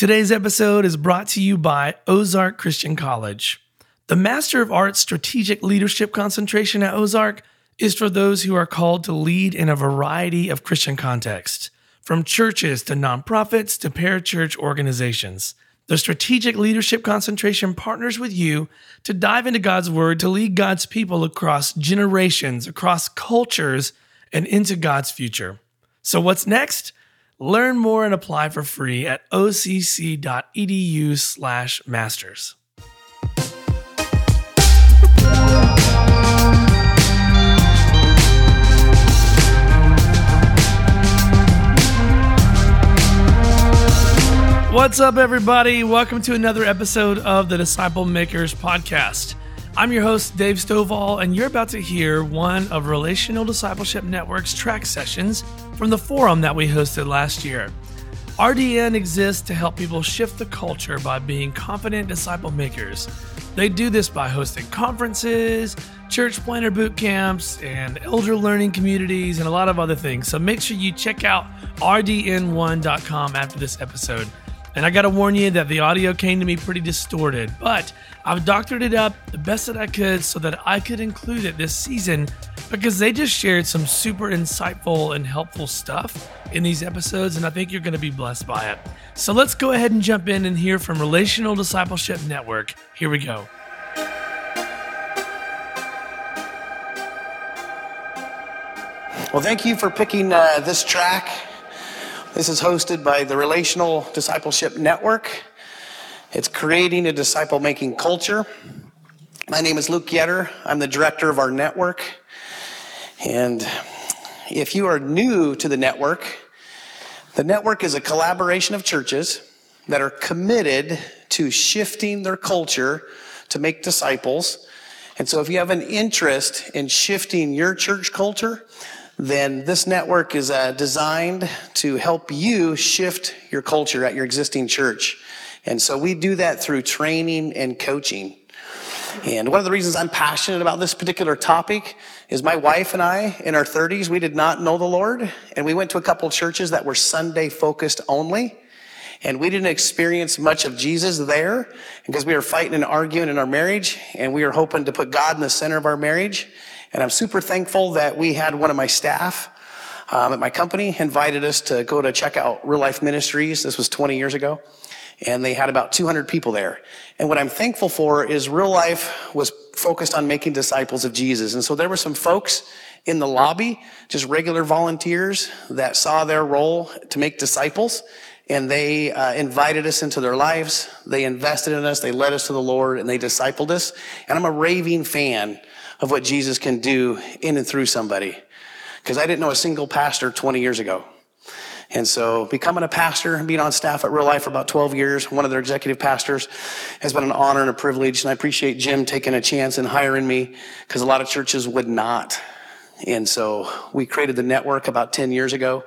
Today's episode is brought to you by Ozark Christian College. The Master of Arts Strategic Leadership concentration at Ozark is for those who are called to lead in a variety of Christian contexts, from churches to nonprofits to parachurch organizations. The Strategic Leadership concentration partners with you to dive into God's Word to lead God's people across generations, across cultures, and into God's future. So, what's next? Learn more and apply for free at occ.edu/masters. What's up, everybody? Welcome to another episode of the Disciple Makers Podcast. I'm your host, Dave Stovall, and you're about to hear one of Relational Discipleship Network's track sessions from the forum that we hosted last year. RDN exists to help people shift the culture by being confident disciple makers. They do this by hosting conferences, church planter boot camps, and elder learning communities, and a lot of other things. So make sure you check out rdn1.com after this episode. And I gotta warn you that the audio came to me pretty distorted, but I've doctored it up the best that I could so that I could include it this season because they just shared some super insightful and helpful stuff in these episodes, and I think you're gonna be blessed by it. So let's go ahead and jump in and hear from Relational Discipleship Network. Here we go. Well, thank you for picking uh, this track. This is hosted by the Relational Discipleship Network. It's creating a disciple making culture. My name is Luke Yetter. I'm the director of our network. And if you are new to the network, the network is a collaboration of churches that are committed to shifting their culture to make disciples. And so if you have an interest in shifting your church culture, then this network is uh, designed to help you shift your culture at your existing church. And so we do that through training and coaching. And one of the reasons I'm passionate about this particular topic is my wife and I, in our 30s, we did not know the Lord. And we went to a couple churches that were Sunday focused only. And we didn't experience much of Jesus there because we were fighting and arguing in our marriage. And we were hoping to put God in the center of our marriage. And I'm super thankful that we had one of my staff um, at my company invited us to go to check out Real Life Ministries. This was 20 years ago. And they had about 200 people there. And what I'm thankful for is Real Life was focused on making disciples of Jesus. And so there were some folks in the lobby, just regular volunteers that saw their role to make disciples. And they uh, invited us into their lives. They invested in us. They led us to the Lord and they discipled us. And I'm a raving fan of what Jesus can do in and through somebody. Because I didn't know a single pastor 20 years ago. And so becoming a pastor and being on staff at Real Life for about 12 years, one of their executive pastors, has been an honor and a privilege. And I appreciate Jim taking a chance and hiring me because a lot of churches would not. And so we created the network about 10 years ago.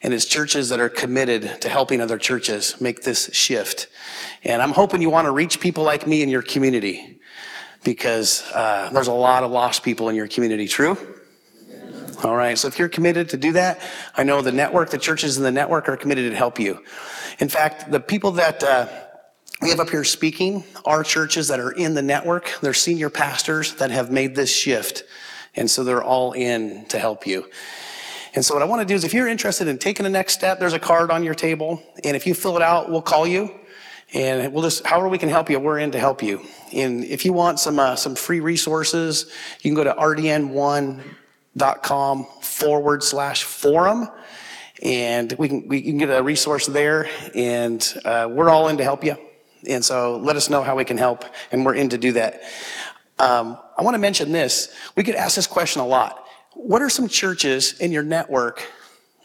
And it's churches that are committed to helping other churches make this shift. And I'm hoping you want to reach people like me in your community because uh, there's a lot of lost people in your community. True? All right. So if you're committed to do that, I know the network, the churches in the network are committed to help you. In fact, the people that uh, we have up here speaking are churches that are in the network. They're senior pastors that have made this shift. And so they're all in to help you. And so what I want to do is if you're interested in taking the next step, there's a card on your table. And if you fill it out, we'll call you. And we'll just, however we can help you, we're in to help you. And if you want some, uh, some free resources, you can go to rdn1.com forward slash forum. And we can, we can get a resource there. And uh, we're all in to help you. And so let us know how we can help. And we're in to do that. Um, I want to mention this. We get asked this question a lot. What are some churches in your network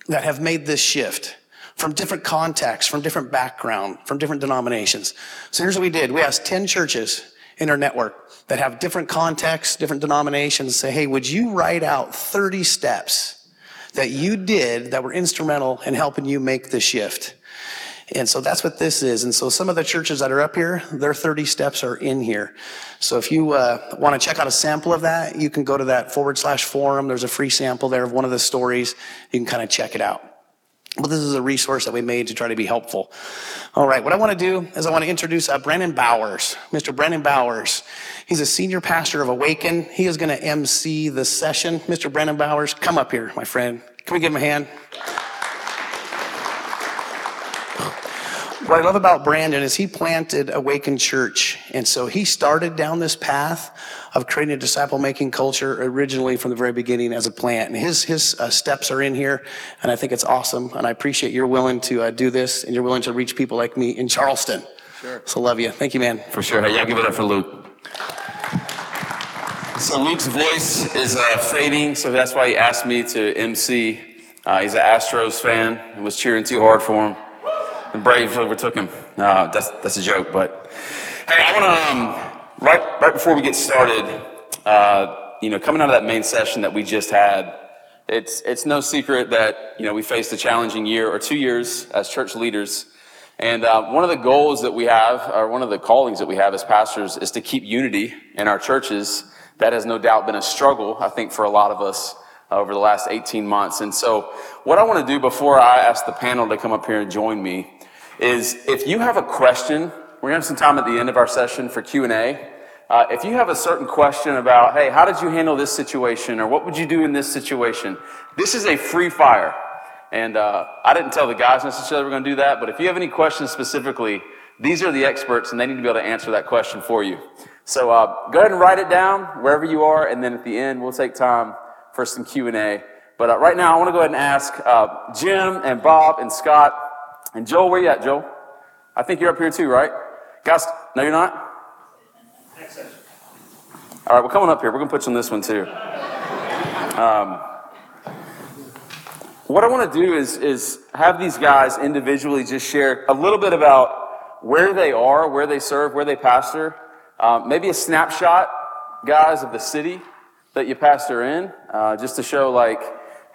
that have made this shift? From different contexts, from different background, from different denominations. So here's what we did. We asked 10 churches in our network that have different contexts, different denominations, say, hey, would you write out 30 steps that you did that were instrumental in helping you make the shift? And so that's what this is. And so some of the churches that are up here, their 30 steps are in here. So if you uh, want to check out a sample of that, you can go to that forward slash forum. There's a free sample there of one of the stories. You can kind of check it out. But this is a resource that we made to try to be helpful. All right, what I want to do is I want to introduce uh, Brandon Bowers. Mr. Brandon Bowers. He's a senior pastor of Awaken. He is going to MC the session. Mr. Brandon Bowers, come up here, my friend. Can we give him a hand? What I love about Brandon is he planted Awaken Church. And so he started down this path of creating a disciple making culture originally from the very beginning as a plant. And his, his uh, steps are in here. And I think it's awesome. And I appreciate you're willing to uh, do this and you're willing to reach people like me in Charleston. Sure. So love you. Thank you, man. For sure. Hey, y'all give it up for Luke. So Luke's voice is uh, fading, so that's why he asked me to MC. Uh, he's an Astros fan and was cheering too hard for him. The Braves overtook him. That's that's a joke, but hey, I want to um, right right before we get started. Uh, you know, coming out of that main session that we just had, it's it's no secret that you know we faced a challenging year or two years as church leaders. And uh, one of the goals that we have, or one of the callings that we have as pastors, is to keep unity in our churches. That has no doubt been a struggle, I think, for a lot of us over the last 18 months. And so, what I want to do before I ask the panel to come up here and join me is if you have a question, we're going to have some time at the end of our session for Q&A. Uh, if you have a certain question about, hey, how did you handle this situation, or what would you do in this situation? This is a free fire. And uh, I didn't tell the guys necessarily we're going to do that, but if you have any questions specifically, these are the experts, and they need to be able to answer that question for you. So uh, go ahead and write it down wherever you are, and then at the end we'll take time for some Q and A. But uh, right now, I want to go ahead and ask uh, Jim and Bob and Scott and Joel. Where you at, Joel? I think you're up here too, right? Guys, no, you're not. All right, we're coming up here. We're going to put you on this one too. Um, what I want to do is, is have these guys individually just share a little bit about where they are, where they serve, where they pastor. Um, maybe a snapshot, guys, of the city that you pastor in, uh, just to show like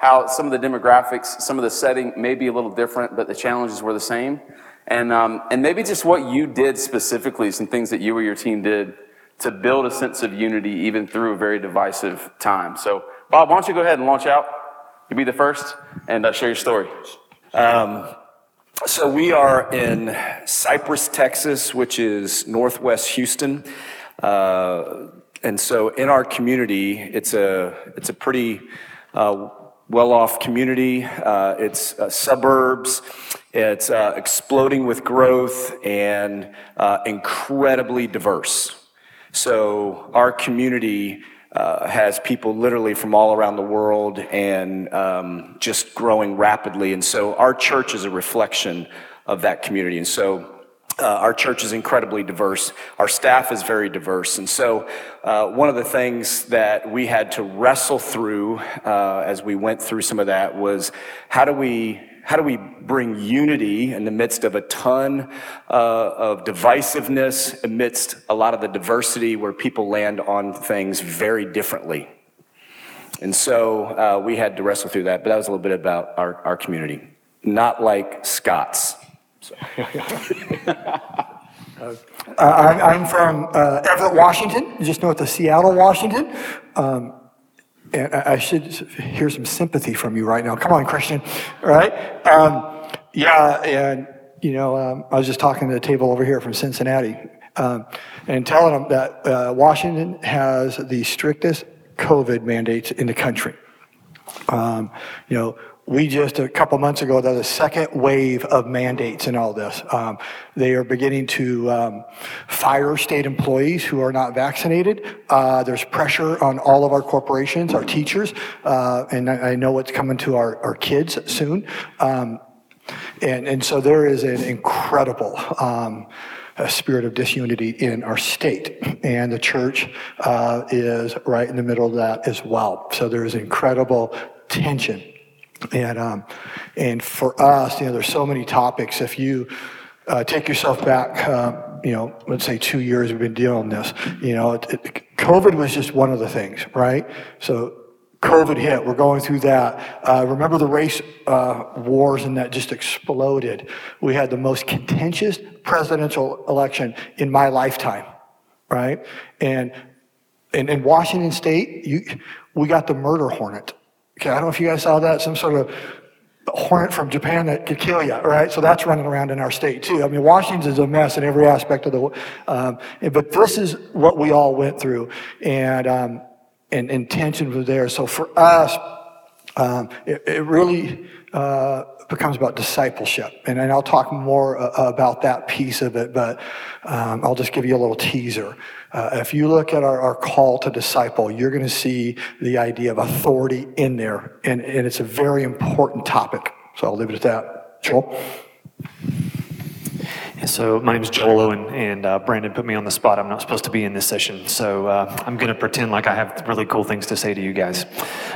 how some of the demographics, some of the setting may be a little different, but the challenges were the same. And, um, and maybe just what you did specifically, some things that you or your team did to build a sense of unity even through a very divisive time. So, Bob, why don't you go ahead and launch out? You be the first and uh, share your story. Um, so we are in Cypress, Texas, which is northwest Houston. Uh, and so in our community, it's a, it's a pretty uh, well-off community. Uh, it's uh, suburbs. It's uh, exploding with growth and uh, incredibly diverse. So our community uh, has people literally from all around the world and um, just growing rapidly. And so our church is a reflection of that community. And so uh, our church is incredibly diverse. Our staff is very diverse. And so, uh, one of the things that we had to wrestle through uh, as we went through some of that was how do we how do we bring unity in the midst of a ton uh, of divisiveness, amidst a lot of the diversity where people land on things very differently? And so uh, we had to wrestle through that, but that was a little bit about our, our community. Not like Scott's. Uh, I'm from uh, Everett, Washington, just north of Seattle, Washington. Um, and I should hear some sympathy from you right now. Come on, Christian. Right? Um, yeah, and you know, um, I was just talking to the table over here from Cincinnati, um, and telling them that uh, Washington has the strictest COVID mandates in the country. Um, you know, we just a couple months ago there's a second wave of mandates in all this um, they are beginning to um, fire state employees who are not vaccinated uh, there's pressure on all of our corporations our teachers uh, and I, I, know what's coming to our, our kids soon um, and, and so there is an incredible um, a spirit of disunity in our state. And the church uh, is right in the middle of that as well. So there's incredible tension and, um, and for us, you know, there's so many topics. If you uh, take yourself back, uh, you know, let's say two years we've been dealing with this, you know, it, it, COVID was just one of the things, right? So COVID hit, we're going through that. Uh, remember the race uh, wars and that just exploded. We had the most contentious presidential election in my lifetime, right? And in, in Washington state, you, we got the murder hornet Okay, I don't know if you guys saw that, some sort of hornet from Japan that could kill you, right? So that's running around in our state too. I mean, Washington's is a mess in every aspect of the, um, but this is what we all went through, and um, and, and tension was there. So for us, um, it, it, really uh, becomes about discipleship, and, and I'll talk more uh, about that piece of it, but um, I'll just give you a little teaser. Uh, if you look at our, our call to disciple, you're going to see the idea of authority in there, and, and it's a very important topic. So I'll leave it at that. Joel? So my name is Joel Owen, and uh, Brandon put me on the spot. I'm not supposed to be in this session, so uh, I'm going to pretend like I have really cool things to say to you guys.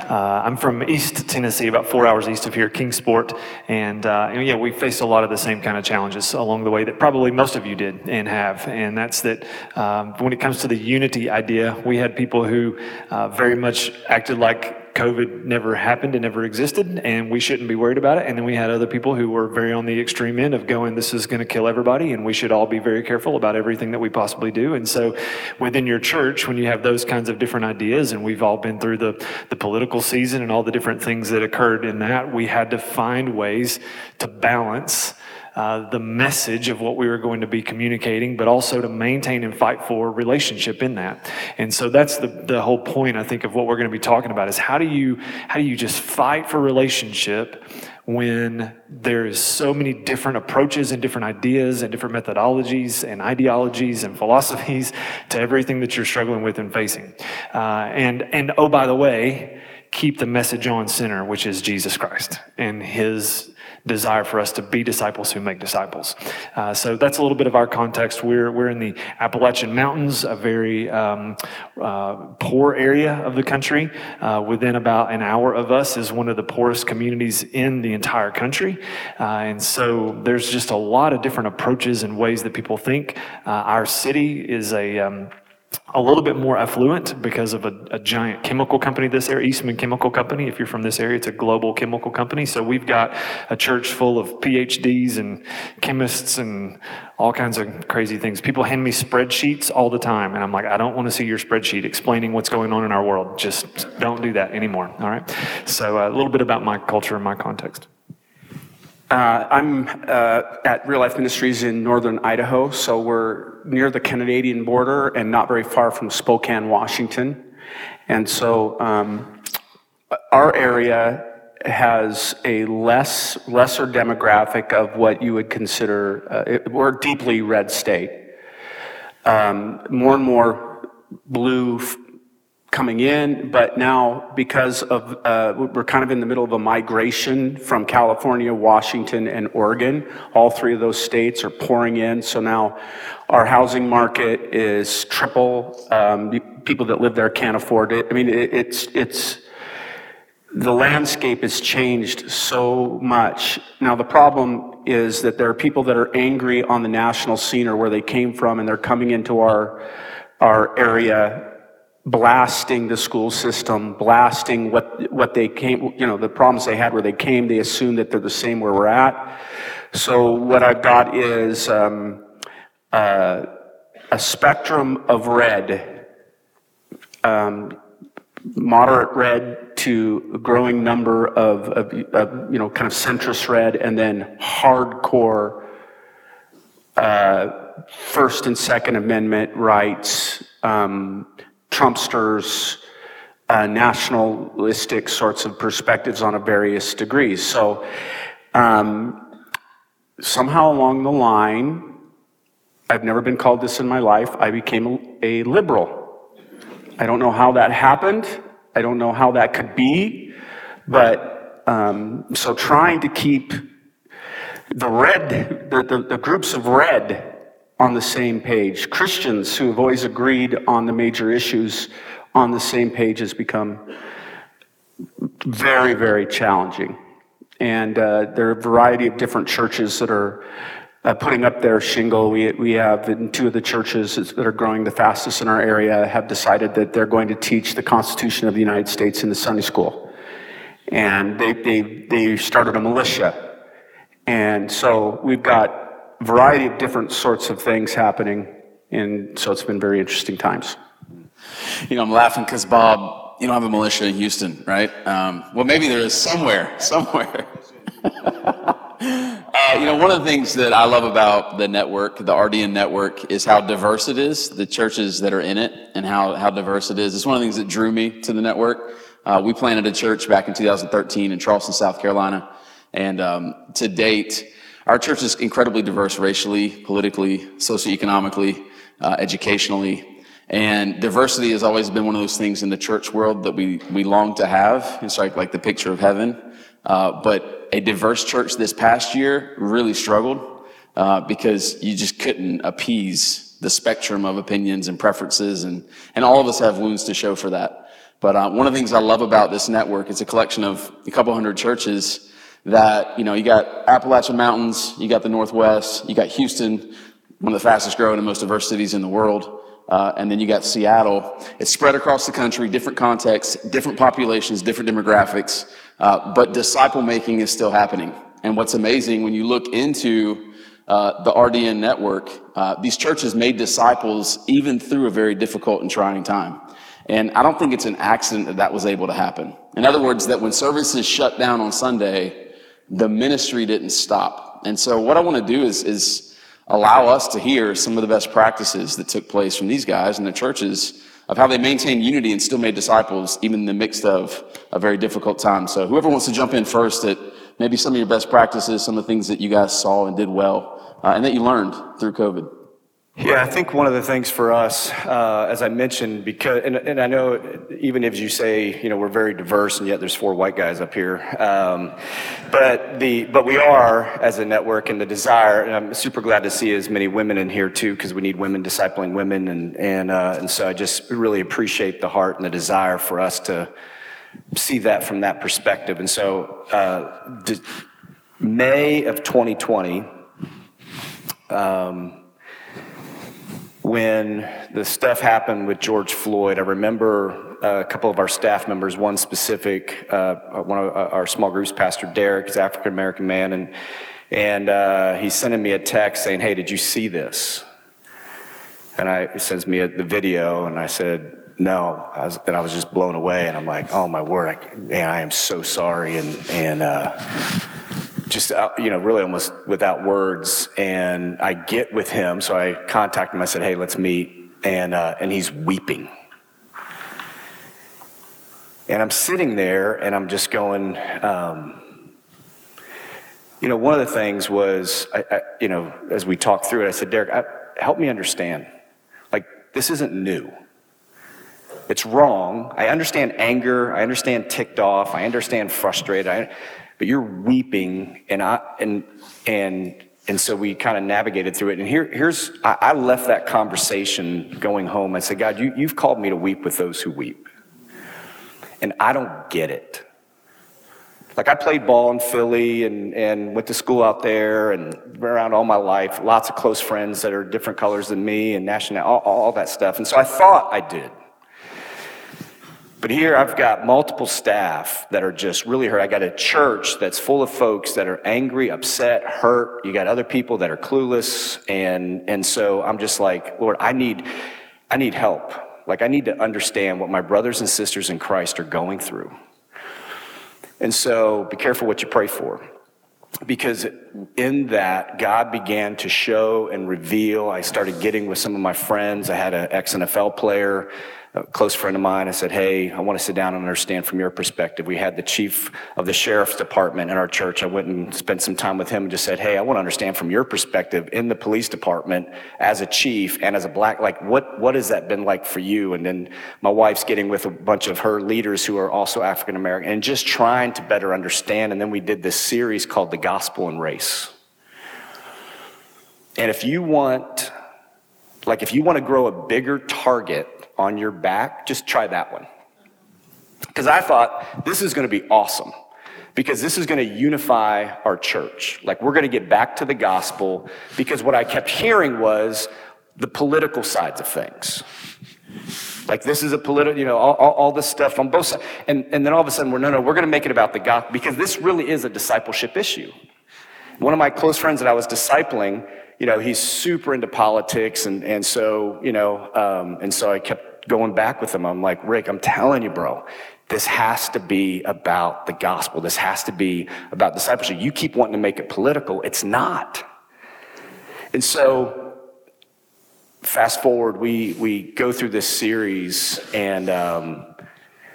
Uh, I'm from East Tennessee, about four hours east of here, Kingsport, and, uh, and, yeah, we faced a lot of the same kind of challenges along the way that probably most of you did and have, and that's that um, when it comes to the unity idea, we had people who uh, very much acted like COVID never happened and never existed, and we shouldn't be worried about it. And then we had other people who were very on the extreme end of going, this is going to kill everybody, and we should all be very careful about everything that we possibly do. And so within your church, when you have those kinds of different ideas, and we've all been through the, the political season and all the different things that occurred in that, we had to find ways to balance uh, the message of what we were going to be communicating, but also to maintain and fight for relationship in that. And so that's the, the whole point, I think, of what we're going to be talking about is how do you how do you just fight for relationship when there is so many different approaches and different ideas and different methodologies and ideologies and philosophies to everything that you're struggling with and facing. Uh, and and oh by the way, keep the message on center, which is Jesus Christ and His desire for us to be disciples who make disciples. Uh, so that's a little bit of our context. We're, we're in the Appalachian Mountains, a very um, uh, poor area of the country. Uh, within about an hour of us is one of the poorest communities in the entire country. Uh, and so there's just a lot of different approaches and ways that people think. Uh, our city is a um, a little bit more affluent because of a, a, giant chemical company this area, Eastman Chemical Company. If you're from this area, it's a global chemical company. So we've got a church full of PhDs and chemists and all kinds of crazy things. People hand me spreadsheets all the time, and I'm like, I don't want to see your spreadsheet explaining what's going on in our world. Just don't do that anymore. All right. So uh, a little bit about my culture and my context. Uh, I'm uh, at Real Life Ministries in northern Idaho, so we're near the Canadian border and not very far from Spokane, Washington. And so um, our area has a less lesser demographic of what you would consider uh, it, we're a deeply red state. Um, more and more blue coming in, but now because of, uh, we're kind of in the middle of a migration from California, Washington, and Oregon. All three of those states are pouring in. So now our housing market is triple. Um, people that live there can't afford it. I mean, it, it's, it's, the landscape has changed so much. Now, the problem is that there are people that are angry on the national scene or where they came from, and they're coming into our, our area blasting the school system, blasting what, what they came, you know, the problems they had where they came, they assume that they're the same where we're at. So what I've got is um, uh, a spectrum of red, um, moderate red to a growing number of, of, of, you know, kind of centrist red, and then hardcore uh, First and Second Amendment rights, um, Trumpsters, uh, nationalistic sorts of perspectives on a various degrees. So um, somehow along the line, I've never been called this in my life, I became a, liberal. I don't know how that happened. I don't know how that could be. But um, so trying to keep the red, the, the, the groups of red on the same page. Christians who have always agreed on the major issues on the same page has become very, very challenging. And uh, there are a variety of different churches that are uh, putting up their shingle. We, we have in two of the churches that are growing the fastest in our area have decided that they're going to teach the Constitution of the United States in the Sunday school. And they, they, they started a militia. And so we've got variety of different sorts of things happening. And so it's been very interesting times. You know, I'm laughing because Bob, you don't have a militia in Houston, right? Um, well, maybe there is somewhere, somewhere. Uh, you know, one of the things that I love about the network, the RDN network, is how diverse it is, the churches that are in it, and how, how diverse it is. It's one of the things that drew me to the network. Uh, we planted a church back in 2013 in Charleston, South Carolina. And um, to date, our church is incredibly diverse racially, politically, socioeconomically, uh, educationally. And diversity has always been one of those things in the church world that we, we long to have. It's like, like the picture of heaven. Uh, but a diverse church this past year really struggled uh, because you just couldn't appease the spectrum of opinions and preferences, and, and all of us have wounds to show for that. But uh, one of the things I love about this network, it's a collection of a couple hundred churches that, you know, you got Appalachian Mountains, you got the Northwest, you got Houston, one of the fastest growing and most diverse cities in the world. Uh, and then you got Seattle. It's spread across the country, different contexts, different populations, different demographics. Uh, but disciple making is still happening. And what's amazing when you look into uh, the RDN network, uh, these churches made disciples even through a very difficult and trying time. And I don't think it's an accident that that was able to happen. In other words, that when services shut down on Sunday, the ministry didn't stop. And so what I want to do is, is allow us to hear some of the best practices that took place from these guys and the churches of how they maintained unity and still made disciples, even in the midst of a very difficult time. So, whoever wants to jump in first at maybe some of your best practices, some of the things that you guys saw and did well, uh, and that you learned through COVID. Yeah, I think one of the things for us, uh, as I mentioned, because and, and, I know even if you say you know we're very diverse and yet there's four white guys up here, um, but the but we are as a network and the desire, and I'm super glad to see as many women in here too because we need women discipling women, and and uh, and so I just really appreciate the heart and the desire for us to see that from that perspective, and so uh, May of 2020. Um, when the stuff happened with George Floyd, I remember uh, a couple of our staff members, one specific, uh, one of uh, our small groups, Pastor Derek, is African American man, and and uh, he's sending me a text saying, "Hey, did you see this?" And I he sends me a, the video, and I said, "No," I was, and I was just blown away, and I'm like, "Oh my word, I, man, I am so sorry," and and uh, just uh, you know really almost without words. And i get with him so i contact him. I said hey let's meet. And uh, and he's weeping. And i'm sitting there and i'm just going um, you know one of the things was I, I, you know as we talked through it i said derek I, help me understand. Like this isn't new. It's wrong. I understand anger. I understand ticked off. I understand frustrated. I, but you're weeping and I and and and so we kind of navigated through it. And here, here's I, I left that conversation going home. I said, God, you, you've called me to weep with those who weep. And I don't get it. Like I played ball in Philly and, and went to school out there and been around all my life. Lots of close friends that are different colors than me and national, all, all that stuff. And so I thought I did. But here I've got multiple staff that are just really hurt. I got a church that's full of folks that are angry, upset, hurt. You got other people that are clueless. And, and so I'm just like, Lord, I need, I need help. Like I need to understand what my brothers and sisters in Christ are going through. And so be careful what you pray for. Because in that, God began to show and reveal. I started getting with some of my friends. I had an ex NFL player a close friend of mine. I said, Hey, I want to sit down and understand from your perspective. We had the chief of the sheriff's department in our church. I went and spent some time with him and just said, Hey, I want to understand from your perspective in the police department as a chief and as a black, like, what, what has that been like for you? And then my wife's getting with a bunch of her leaders who are also African American and just trying to better understand. And then we did this series called The Gospel and Race. And if you want, like, if you want to grow a bigger target on your back, just try that one. Because I thought this is going to be awesome because this is going to unify our church. Like we're going to get back to the gospel because what I kept hearing was the political sides of things. Like this is a political, you know, all, all, all, this stuff on both sides. And, and then all of a sudden we're, no, no, we're going to make it about the gospel because this really is a discipleship issue. One of my close friends that I was discipling, you know, he's super into politics. And, and so, you know, um, and so I kept going back with him. I'm like, Rick, I'm telling you, bro, This has to be about the gospel. This has to be about discipleship. You keep wanting to make it political. It's not. And so, fast forward, we, we go through this series, and um,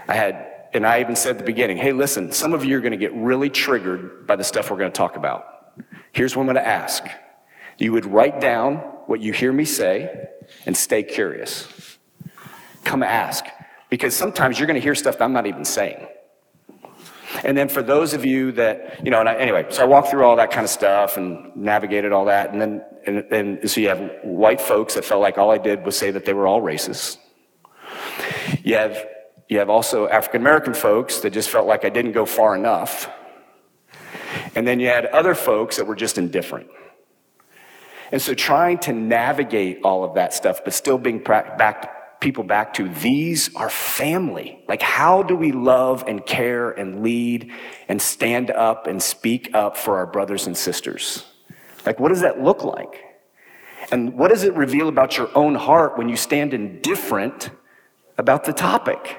I had, and I even said at the beginning, hey, listen, some of you are going to get really triggered by the stuff we're going to talk about. Here's what I'm going to ask you would write down what you hear me say and stay curious. Come ask. Because sometimes you're going to hear stuff that I'm not even saying. And then for those of you that, you know, and I, anyway, so I walked through all that kind of stuff and navigated all that. And then, and, and so you have white folks that felt like all I did was say that they were all racist. You have, you have also African American folks that just felt like I didn't go far enough. And then you had other folks that were just indifferent. And so trying to navigate all of that stuff, but still being back people back to these are family. Like, how do we love and care and lead and stand up and speak up for our brothers and sisters? Like, what does that look like? And what does it reveal about your own heart when you stand indifferent about the topic?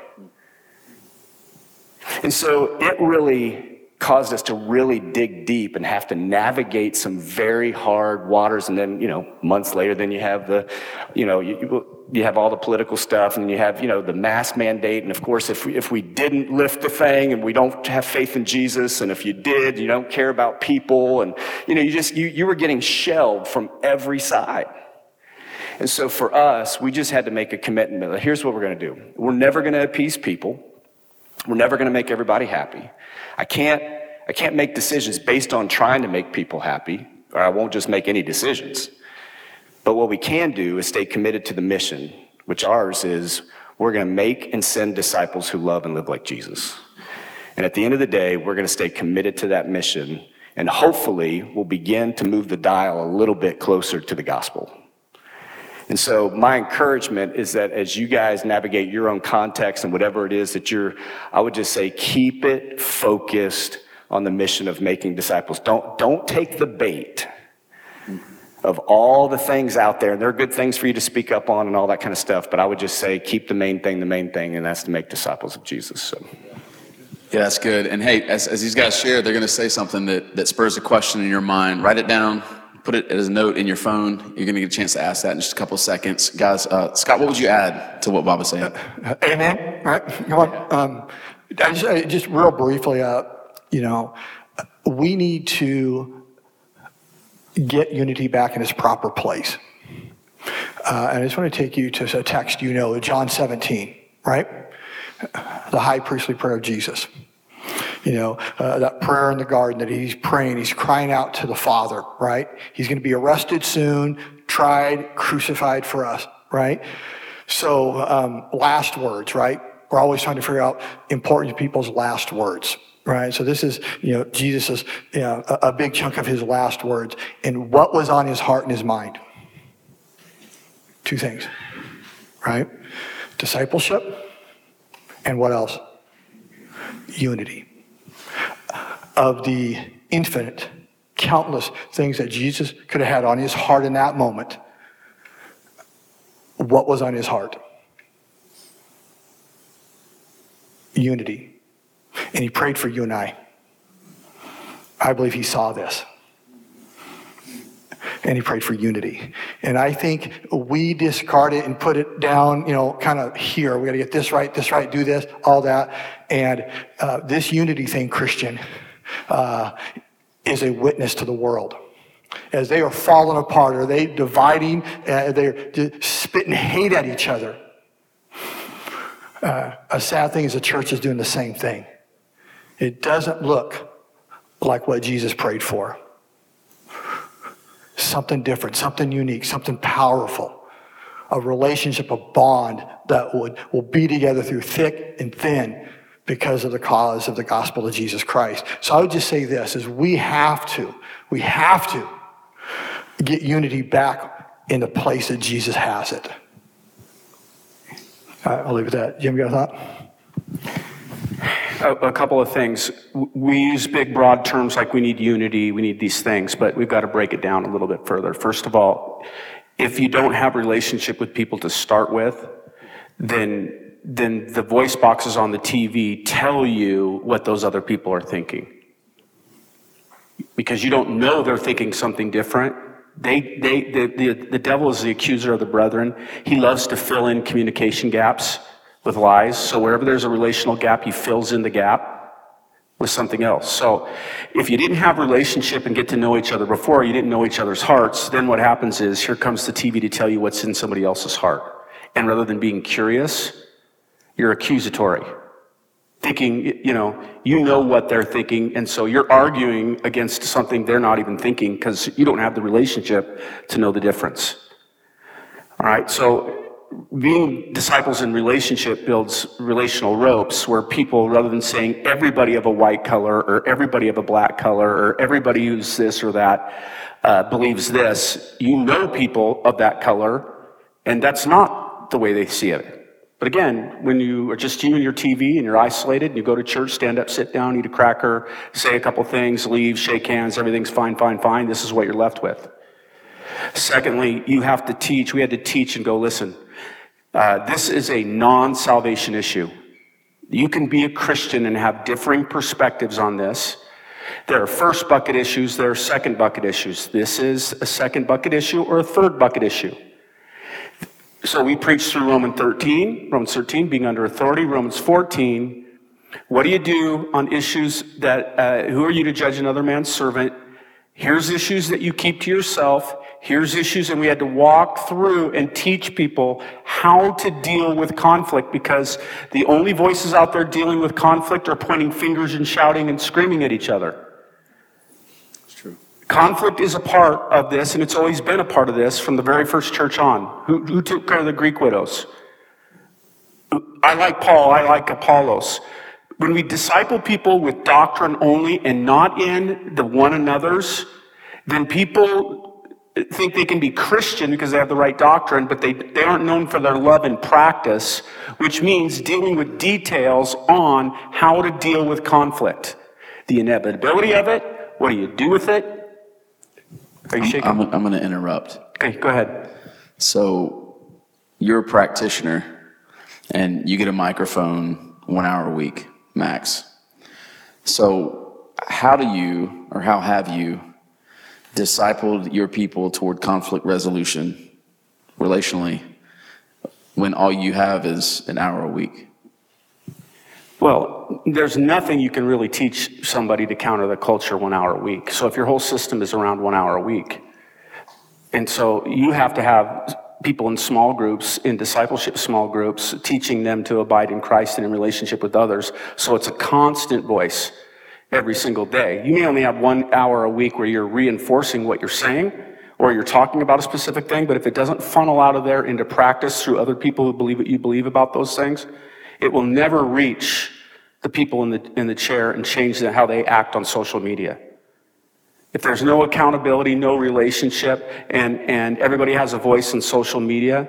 And so it really caused us to really dig deep and have to navigate some very hard waters. And then, you know, months later, then you have the, you know, you, you have all the political stuff and you have, you know, the mask mandate. And of course, if we, if we didn't lift the thing and we don't have faith in Jesus, and if you did, you don't care about people. And, you know, you just, you, you were getting shelled from every side. And so for us, we just had to make a commitment. Here's what we're going to do. We're never going to appease people. We're never going to make everybody happy. I can't, I can't make decisions based on trying to make people happy, or I won't just make any decisions. But what we can do is stay committed to the mission, which ours is we're going to make and send disciples who love and live like Jesus. And at the end of the day, we're going to stay committed to that mission, and hopefully, we'll begin to move the dial a little bit closer to the gospel. And so, my encouragement is that as you guys navigate your own context and whatever it is that you're, I would just say, keep it focused on the mission of making disciples. Don't, don't take the bait of all the things out there. And there are good things for you to speak up on and all that kind of stuff. But I would just say, keep the main thing the main thing, and that's to make disciples of Jesus. So. Yeah, that's good. And hey, as, as these guys share, they're going to say something that, that spurs a question in your mind. Write it down, put it as a note in your phone. You're going to get a chance to ask that in just a couple of seconds. Guys, uh, Scott, what would you add to what Bob was saying? Uh, amen. Right. Come on. Um, just, uh, just real briefly, uh, you know, we need to get unity back in its proper place. Uh, and I just want to take you to a text you know, John 17, right? The high priestly prayer of Jesus. You know, uh, that prayer in the garden that he's praying, he's crying out to the Father, right? He's going to be arrested soon, tried, crucified for us, right? So, um, last words, right? We're always trying to figure out important people's last words, right? So this is, you know, Jesus' you know, a, a big chunk of his last words. And what was on his heart and his mind? Two things, right? Discipleship and what else? Unity of the infinite, countless things that Jesus could have had on his heart in that moment, what was on his heart? Unity. And he prayed for you and I. I believe he saw this. And he prayed for unity. And I think we discard it and put it down, you know, kind of here. We got to get this right, this right, do this, all that. And uh, this unity thing, Christian, uh, is a witness to the world. As they are falling apart, are they dividing? Uh, they're spitting hate at each other. Uh, a sad thing is the church is doing the same thing. It doesn't look like what Jesus prayed for. Something different, something unique, something powerful. A relationship, a bond that would, will be together through thick and thin because of the cause of the gospel of Jesus Christ. So I would just say this is we have to, we have to get unity back in the place that Jesus has it. All right, I'll leave it at that. Jim, you got a thought? A, a couple of things. We use big, broad terms like we need unity, we need these things, but we've got to break it down a little bit further. First of all, if you don't have relationship with people to start with, then then the voice boxes on the TV tell you what those other people are thinking. Because you don't know they're thinking something different. They, they, the, the, the devil is the accuser of the brethren. He loves to fill in communication gaps with lies. So wherever there's a relational gap, he fills in the gap with something else. So if you didn't have relationship and get to know each other before, you didn't know each other's hearts, then what happens is here comes the TV to tell you what's in somebody else's heart. And rather than being curious, you're accusatory. Thinking, you know, you know what they're thinking, and so you're arguing against something they're not even thinking because you don't have the relationship to know the difference. All right, so being disciples in relationship builds relational ropes where people, rather than saying everybody of a white color or everybody of a black color or everybody who's this or that uh, believes this, you know people of that color, and that's not the way they see it. But again, when you are just you and your TV and you're isolated and you go to church, stand up, sit down, eat a cracker, say a couple things, leave, shake hands, everything's fine, fine, fine, this is what you're left with. Secondly, you have to teach. We had to teach and go, listen, uh, this is a non salvation issue. You can be a Christian and have differing perspectives on this. There are first bucket issues, there are second bucket issues. This is a second bucket issue or a third bucket issue. So we preach through Romans 13, Romans 13 being under authority, Romans 14. What do you do on issues that, uh, who are you to judge another man's servant? Here's issues that you keep to yourself. Here's issues, and we had to walk through and teach people how to deal with conflict because the only voices out there dealing with conflict are pointing fingers and shouting and screaming at each other. It's true. Conflict is a part of this, and it's always been a part of this from the very first church on. Who, who took care of the Greek widows? I like Paul, I like Apollos. When we disciple people with doctrine only and not in the one another's, then people think they can be Christian because they have the right doctrine, but they, they aren't known for their love and practice, which means dealing with details on how to deal with conflict. The inevitability of it, what do you do with it? Are you shaking? I'm, I'm going to interrupt. Okay, go ahead. So you're a practitioner and you get a microphone one hour a week max. So how do you or how have you discipled your people toward conflict resolution relationally when all you have is an hour a week? Well, there's nothing you can really teach somebody to counter the culture one hour a week. So if your whole system is around one hour a week, and so you have to have people in small groups, in discipleship small groups, teaching them to abide in Christ and in relationship with others. So it's a constant voice every single day. You may only have one hour a week where you're reinforcing what you're saying or you're talking about a specific thing, but if it doesn't funnel out of there into practice through other people who believe what you believe about those things, it will never reach the people in the, in the chair and change the, how they act on social media. If there's no accountability, no relationship, and, and everybody has a voice in social media,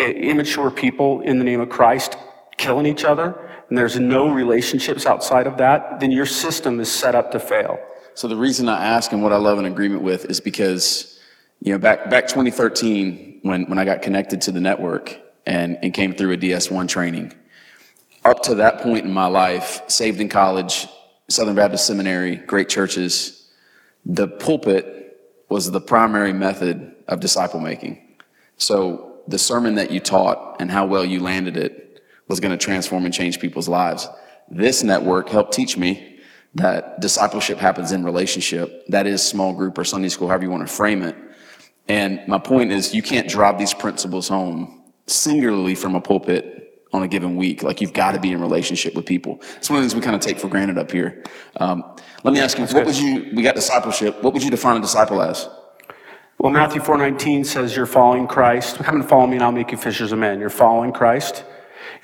immature people in the name of Christ killing each other, and there's no relationships outside of that, then your system is set up to fail. So the reason I ask and what I love in agreement with is because, you know, back back 2013 when when I got connected to the network and, and came through a DS1 training, up to that point in my life, saved in college, Southern Baptist Seminary, great churches, the pulpit was the primary method of disciple making. So the sermon that you taught and how well you landed it was going to transform and change people's lives. This network helped teach me that discipleship happens in relationship. That is small group or Sunday school, however you want to frame it. And my point is, you can't drive these principles home singularly from a pulpit on a given week. Like you've got to be in relationship with people. It's one of the things we kind of take for granted up here. Um, let me ask you, what would you, we got discipleship, what would you define a disciple as? Well, Matthew 4.19 says you're following Christ. Come and follow me and I'll make you fishers of men. You're following Christ.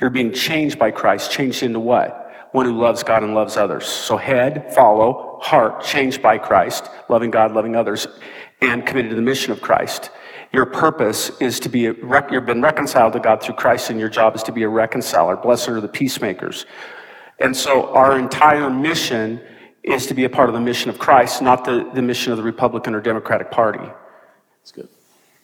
You're being changed by Christ. Changed into what? One who loves God and loves others. So head, follow, heart, changed by Christ, loving God, loving others, and committed to the mission of Christ. Your purpose is to be, a, you've been reconciled to God through Christ, and your job is to be a reconciler. Blessed are the peacemakers. And so our entire mission is to be a part of the mission of Christ, not the, the mission of the Republican or Democratic Party. That's good.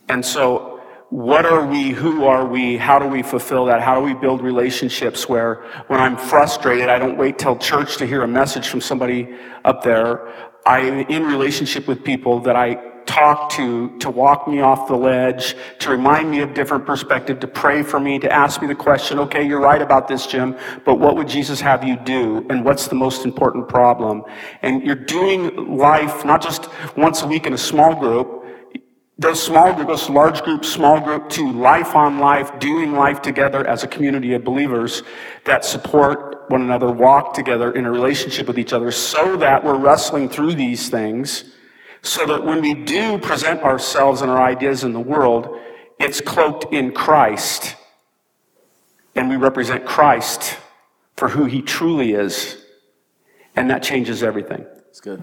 And so what are we? Who are we? How do we fulfill that? How do we build relationships where when I'm frustrated, I don't wait till church to hear a message from somebody up there. I'm in relationship with people that I talk to, to walk me off the ledge, to remind me of different perspective, to pray for me, to ask me the question, okay, you're right about this, Jim, but what would Jesus have you do? And what's the most important problem? And you're doing life not just once a week in a small group, those small group, those large group, small group to life on life, doing life together as a community of believers that support one another, walk together in a relationship with each other so that we're wrestling through these things so that when we do present ourselves and our ideas in the world, it's cloaked in Christ. And we represent Christ for who he truly is. And that changes everything. It's good.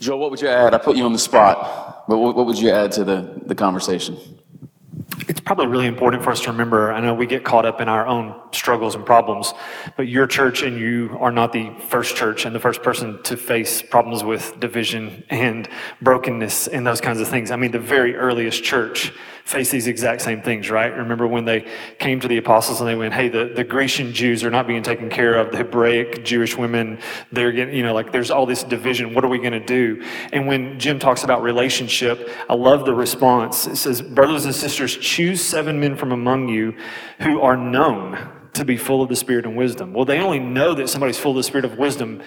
Joel, what would you add? I put you on the spot, but what, what would you add to the, the conversation? It's probably really important for us to remember. I know we get caught up in our own struggles and problems, but your church and you are not the first church and the first person to face problems with division and brokenness and those kinds of things. I mean, the very earliest church face these exact same things, right? Remember when they came to the apostles and they went, hey, the, the Grecian Jews are not being taken care of. The Hebraic Jewish women, they're getting, you know, like there's all this division. What are we going to do? And when Jim talks about relationship, I love the response. It says, brothers and sisters, choose seven men from among you who are known to be full of the Spirit and wisdom. Well, they only know that somebody's full of the Spirit of wisdom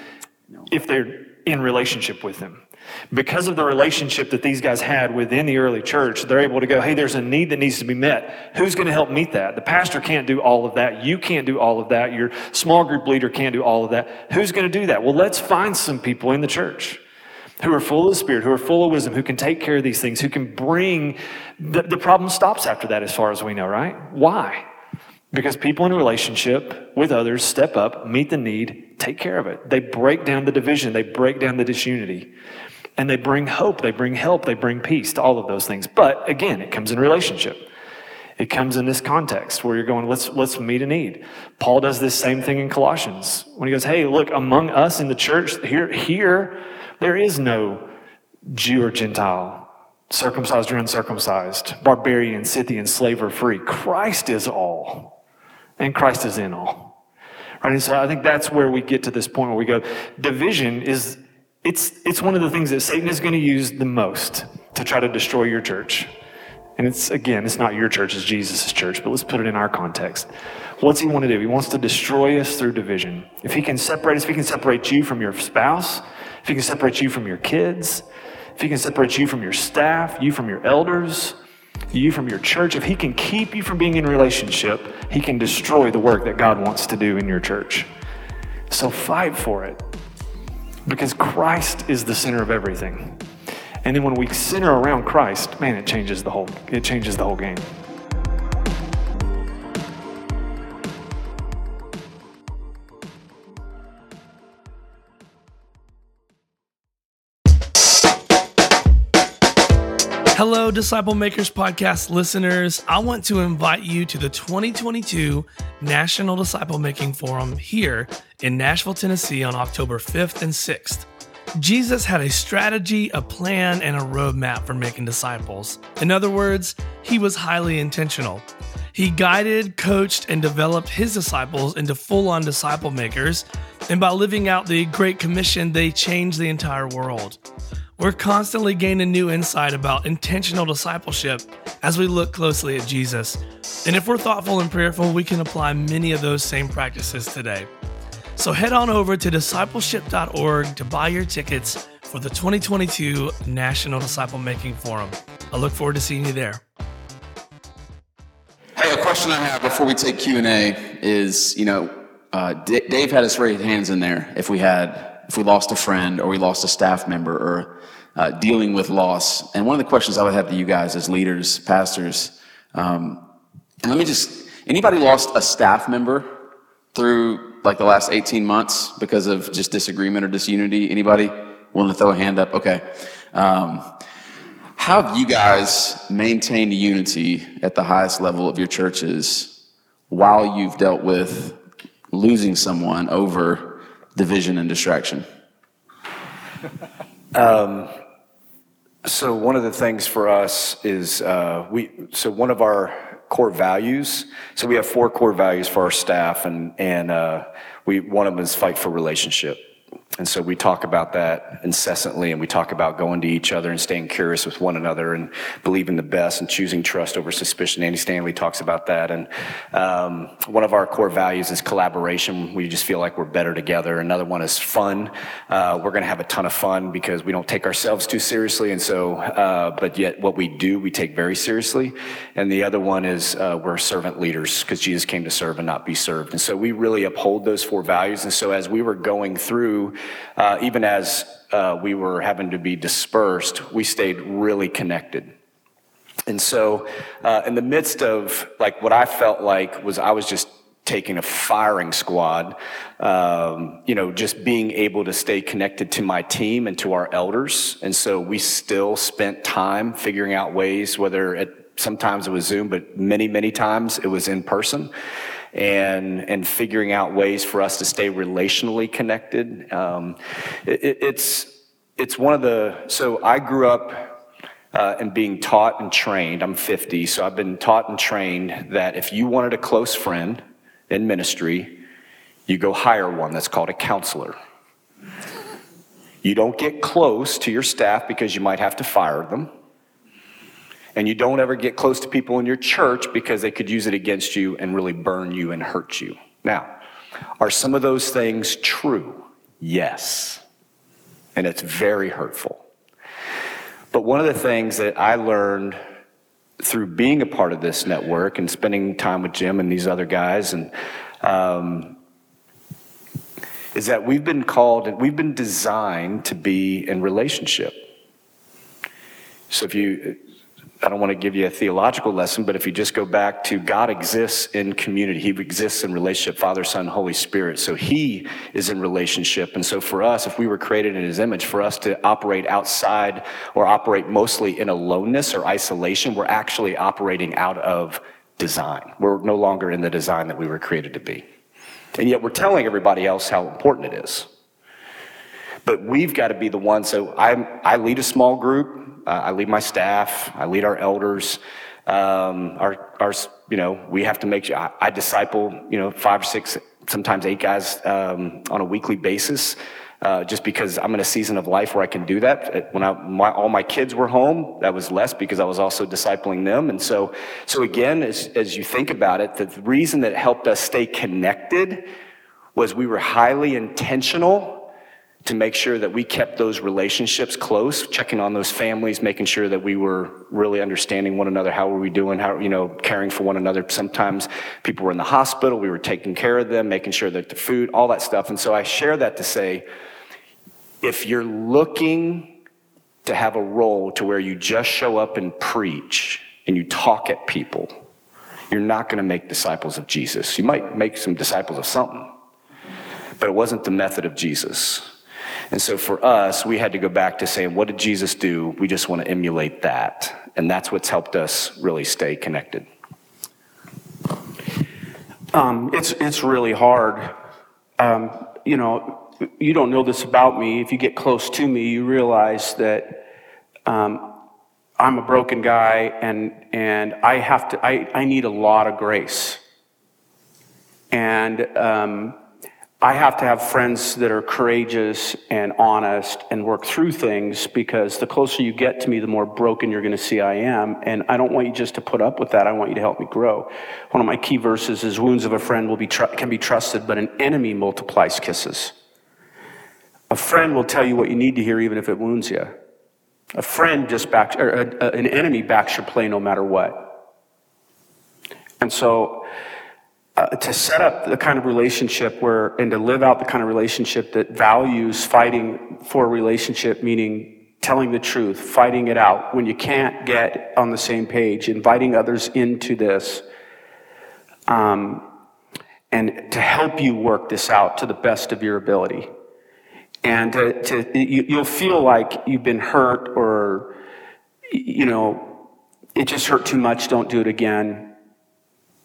if they're in relationship with them. Because of the relationship that these guys had within the early church, they're able to go, hey, there's a need that needs to be met. Who's going to help meet that? The pastor can't do all of that. You can't do all of that. Your small group leader can't do all of that. Who's going to do that? Well, let's find some people in the church who are full of the Spirit, who are full of wisdom, who can take care of these things, who can bring the, the problem stops after that, as far as we know, right? Why? Because people in a relationship with others step up, meet the need, take care of it. They break down the division, they break down the disunity and they bring hope, they bring help, they bring peace to all of those things. But again, it comes in relationship. It comes in this context where you're going, let's, let's meet a need. Paul does this same thing in Colossians when he goes, hey, look, among us in the church, here, here, there is no Jew or Gentile, circumcised or uncircumcised, barbarian, Scythian, slave or free. Christ is all, and Christ is in all. Right? And so I think that's where we get to this point where we go, division is it's, it's one of the things that Satan is going to use the most to try to destroy your church. And it's, again, it's not your church, it's Jesus' church, but let's put it in our context. What's he want to do? He wants to destroy us through division. If he can separate us, if he can separate you from your spouse, if he can separate you from your kids, if he can separate you from your staff, you from your elders, you from your church, if he can keep you from being in relationship, he can destroy the work that God wants to do in your church. So fight for it. Because Christ is the center of everything. And then when we center around Christ, man, it changes the whole it changes the whole game. Hello, Disciple Makers Podcast listeners. I want to invite you to the 2022 National Disciple Making Forum here in Nashville, Tennessee on October 5th and 6th. Jesus had a strategy, a plan, and a roadmap for making disciples. In other words, he was highly intentional. He guided, coached, and developed his disciples into full on disciple makers, and by living out the Great Commission, they changed the entire world. We're constantly gaining new insight about intentional discipleship as we look closely at Jesus. And if we're thoughtful and prayerful, we can apply many of those same practices today. So head on over to discipleship.org to buy your tickets for the 2022 National Disciple Making Forum. I look forward to seeing you there. Hey, a question I have before we take Q and A is, you know, uh, D- Dave had us raise hands in there if we had if we lost a friend or we lost a staff member or uh, dealing with loss. And one of the questions I would have to you guys as leaders, pastors, um, and let me just anybody lost a staff member through like the last 18 months because of just disagreement or disunity? Anybody willing to throw a hand up? Okay. Um, how have you guys maintained unity at the highest level of your churches while you've dealt with losing someone over division and distraction? Um, So one of the things for us is uh, we. So one of our core values. So we have four core values for our staff, and and uh, we one of them is fight for relationship. And so we talk about that incessantly, and we talk about going to each other and staying curious with one another and believing the best and choosing trust over suspicion. Andy Stanley talks about that. And um, one of our core values is collaboration. We just feel like we're better together. Another one is fun. Uh, we're going to have a ton of fun because we don't take ourselves too seriously. And so, uh, but yet what we do, we take very seriously. And the other one is uh, we're servant leaders because Jesus came to serve and not be served. And so we really uphold those four values. And so as we were going through, uh, even as uh, we were having to be dispersed, we stayed really connected. And so, uh, in the midst of like what I felt like was I was just taking a firing squad, um, you know, just being able to stay connected to my team and to our elders. And so we still spent time figuring out ways, whether it sometimes it was Zoom, but many, many times it was in person and and figuring out ways for us to stay relationally connected. Um, it, it's it's one of the so I grew up. Uh, and being taught and trained, I'm 50, so I've been taught and trained that if you wanted a close friend in ministry, you go hire one that's called a counselor. You don't get close to your staff because you might have to fire them. And you don't ever get close to people in your church because they could use it against you and really burn you and hurt you. Now, are some of those things true? Yes. And it's very hurtful. But one of the things that I learned through being a part of this network and spending time with Jim and these other guys and um, is that we've been called and we've been designed to be in relationship. So if you I don't want to give you a theological lesson, but if you just go back to God exists in community, He exists in relationship, Father, Son, Holy Spirit. So He is in relationship. And so for us, if we were created in His image, for us to operate outside or operate mostly in aloneness or isolation, we're actually operating out of design. We're no longer in the design that we were created to be. And yet we're telling everybody else how important it is. But we've got to be the ones. So I, I lead a small group. Uh, I lead my staff. I lead our elders. Um, our, our, you know, we have to make sure I, I disciple, you know, five or six, sometimes eight guys um, on a weekly basis. Uh, just because I'm in a season of life where I can do that. When I, my, all my kids were home, that was less because I was also discipling them. And so, so again, as, as you think about it, the reason that helped us stay connected was we were highly intentional to make sure that we kept those relationships close, checking on those families, making sure that we were really understanding one another. How were we doing? How, you know, caring for one another. Sometimes people were in the hospital. We were taking care of them, making sure that the food, all that stuff. And so I share that to say, if you're looking to have a role to where you just show up and preach and you talk at people, you're not going to make disciples of Jesus. You might make some disciples of something, but it wasn't the method of Jesus. And so for us, we had to go back to saying, what did Jesus do? We just want to emulate that. And that's what's helped us really stay connected. Um, it's, it's really hard. Um, you know, you don't know this about me. If you get close to me, you realize that um, I'm a broken guy and, and I have to, I, I need a lot of grace. And um, I have to have friends that are courageous and honest and work through things because the closer you get to me, the more broken you're going to see I am. And I don't want you just to put up with that. I want you to help me grow. One of my key verses is wounds of a friend will be tr- can be trusted, but an enemy multiplies kisses. A friend will tell you what you need to hear even if it wounds you. A friend just backs, or a, a, an enemy backs your play no matter what. And so uh, to set up the kind of relationship where, and to live out the kind of relationship that values fighting for a relationship, meaning telling the truth, fighting it out when you can't get on the same page, inviting others into this, um, and to help you work this out to the best of your ability. And to, to you, you'll feel like you've been hurt or, you know, it just hurt too much, don't do it again.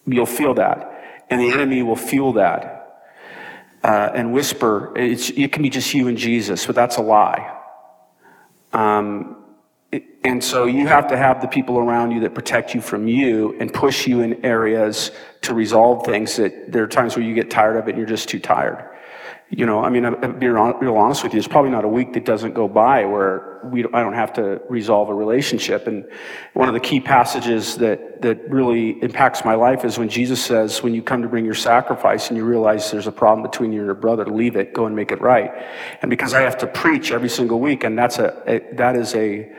You'll feel that. And the enemy will fuel that uh, and whisper. it can be just you and Jesus, but that's a lie. Um, And so you have to have the people around you that protect you from you and push you in areas to resolve things that there are times where you get tired of it and you're just too tired. You know, I mean, uh, uh, I'll be real honest with you. it's probably not a week that doesn't go by where we, I don't have to resolve a relationship. And one of the key passages that, that really impacts my life is when Jesus says, when you come to bring your sacrifice and you realize there's a problem between you and your brother, leave it, go and make it right. And because I have to preach every single week, and that's a, a that is a,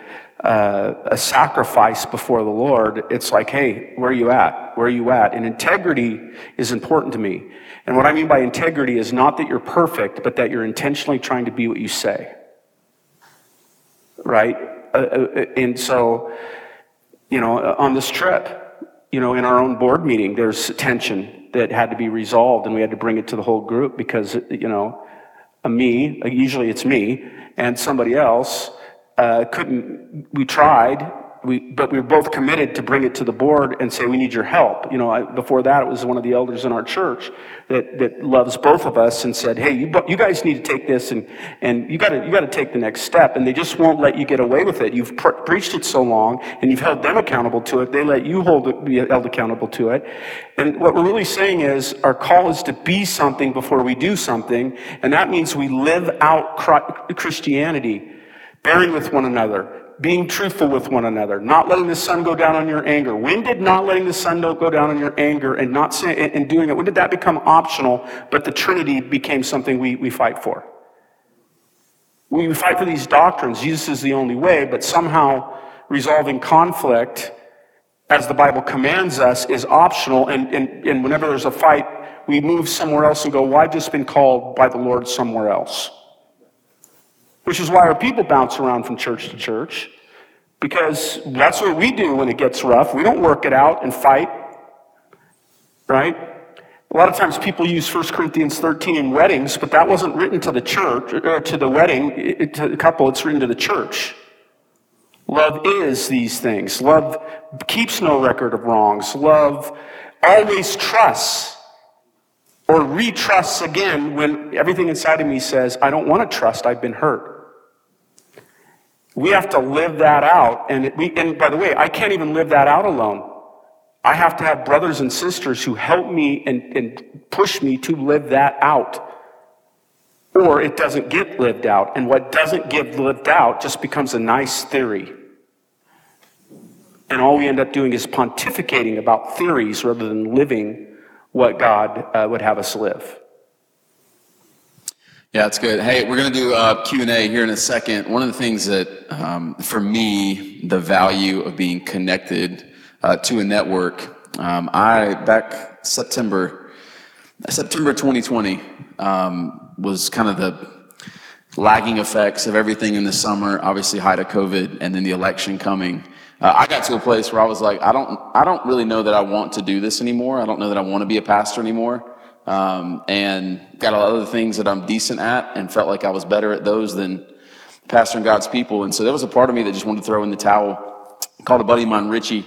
uh, a sacrifice before the Lord, it's like, hey, where are you at? Where are you at? And integrity is important to me. And what I mean by integrity is not that you're perfect, but that you're intentionally trying to be what you say. Right? Uh, uh, and so, you know, on this trip, you know, in our own board meeting, there's tension that had to be resolved, and we had to bring it to the whole group because, you know, a me, usually it's me, and somebody else uh, couldn't, we tried, we, but we were both committed to bring it to the board and say, we need your help. You know, I, before that, it was one of the elders in our church that, that loves both of us and said, hey, you, you guys need to take this and, and you gotta, you gotta take the next step. And they just won't let you get away with it. You've pre- preached it so long and you've held them accountable to it. They let you hold it, be held accountable to it. And what we're really saying is our call is to be something before we do something. And that means we live out Christianity bearing with one another, being truthful with one another, not letting the sun go down on your anger. When did not letting the sun go down on your anger and not say, and doing it, when did that become optional, but the Trinity became something we, we fight for? We fight for these doctrines. Jesus is the only way, but somehow resolving conflict, as the Bible commands us, is optional. And, and, and whenever there's a fight, we move somewhere else and go, well, I've just been called by the Lord somewhere else. Which is why our people bounce around from church to church, because that's what we do when it gets rough. We don't work it out and fight, right? A lot of times people use 1 Corinthians 13 in weddings, but that wasn't written to the church, or to the wedding, uh, to the couple, it's written to the church. Love is these things. Love keeps no record of wrongs. Love always trusts or retrusts again when everything inside of me says, I don't want to trust, I've been hurt. We have to live that out. And, we, and by the way, I can't even live that out alone. I have to have brothers and sisters who help me and, and push me to live that out. Or it doesn't get lived out. And what doesn't get lived out just becomes a nice theory. And all we end up doing is pontificating about theories rather than living what God uh, would have us live. Yeah, that's good. Hey, we're going to do a Q&A here in a second. One of the things that, um, for me, the value of being connected uh, to a network, um, I, back September, September 2020, um, was kind of the lagging effects of everything in the summer, obviously height of COVID, and then the election coming. Uh, I got to a place where I was like, I don't, I don't really know that I want to do this anymore. I don't know that I want to be a pastor anymore. Um, and got a lot of other things that I'm decent at and felt like I was better at those than pastoring God's people. And so there was a part of me that just wanted to throw in the towel. I called a buddy of mine, Richie,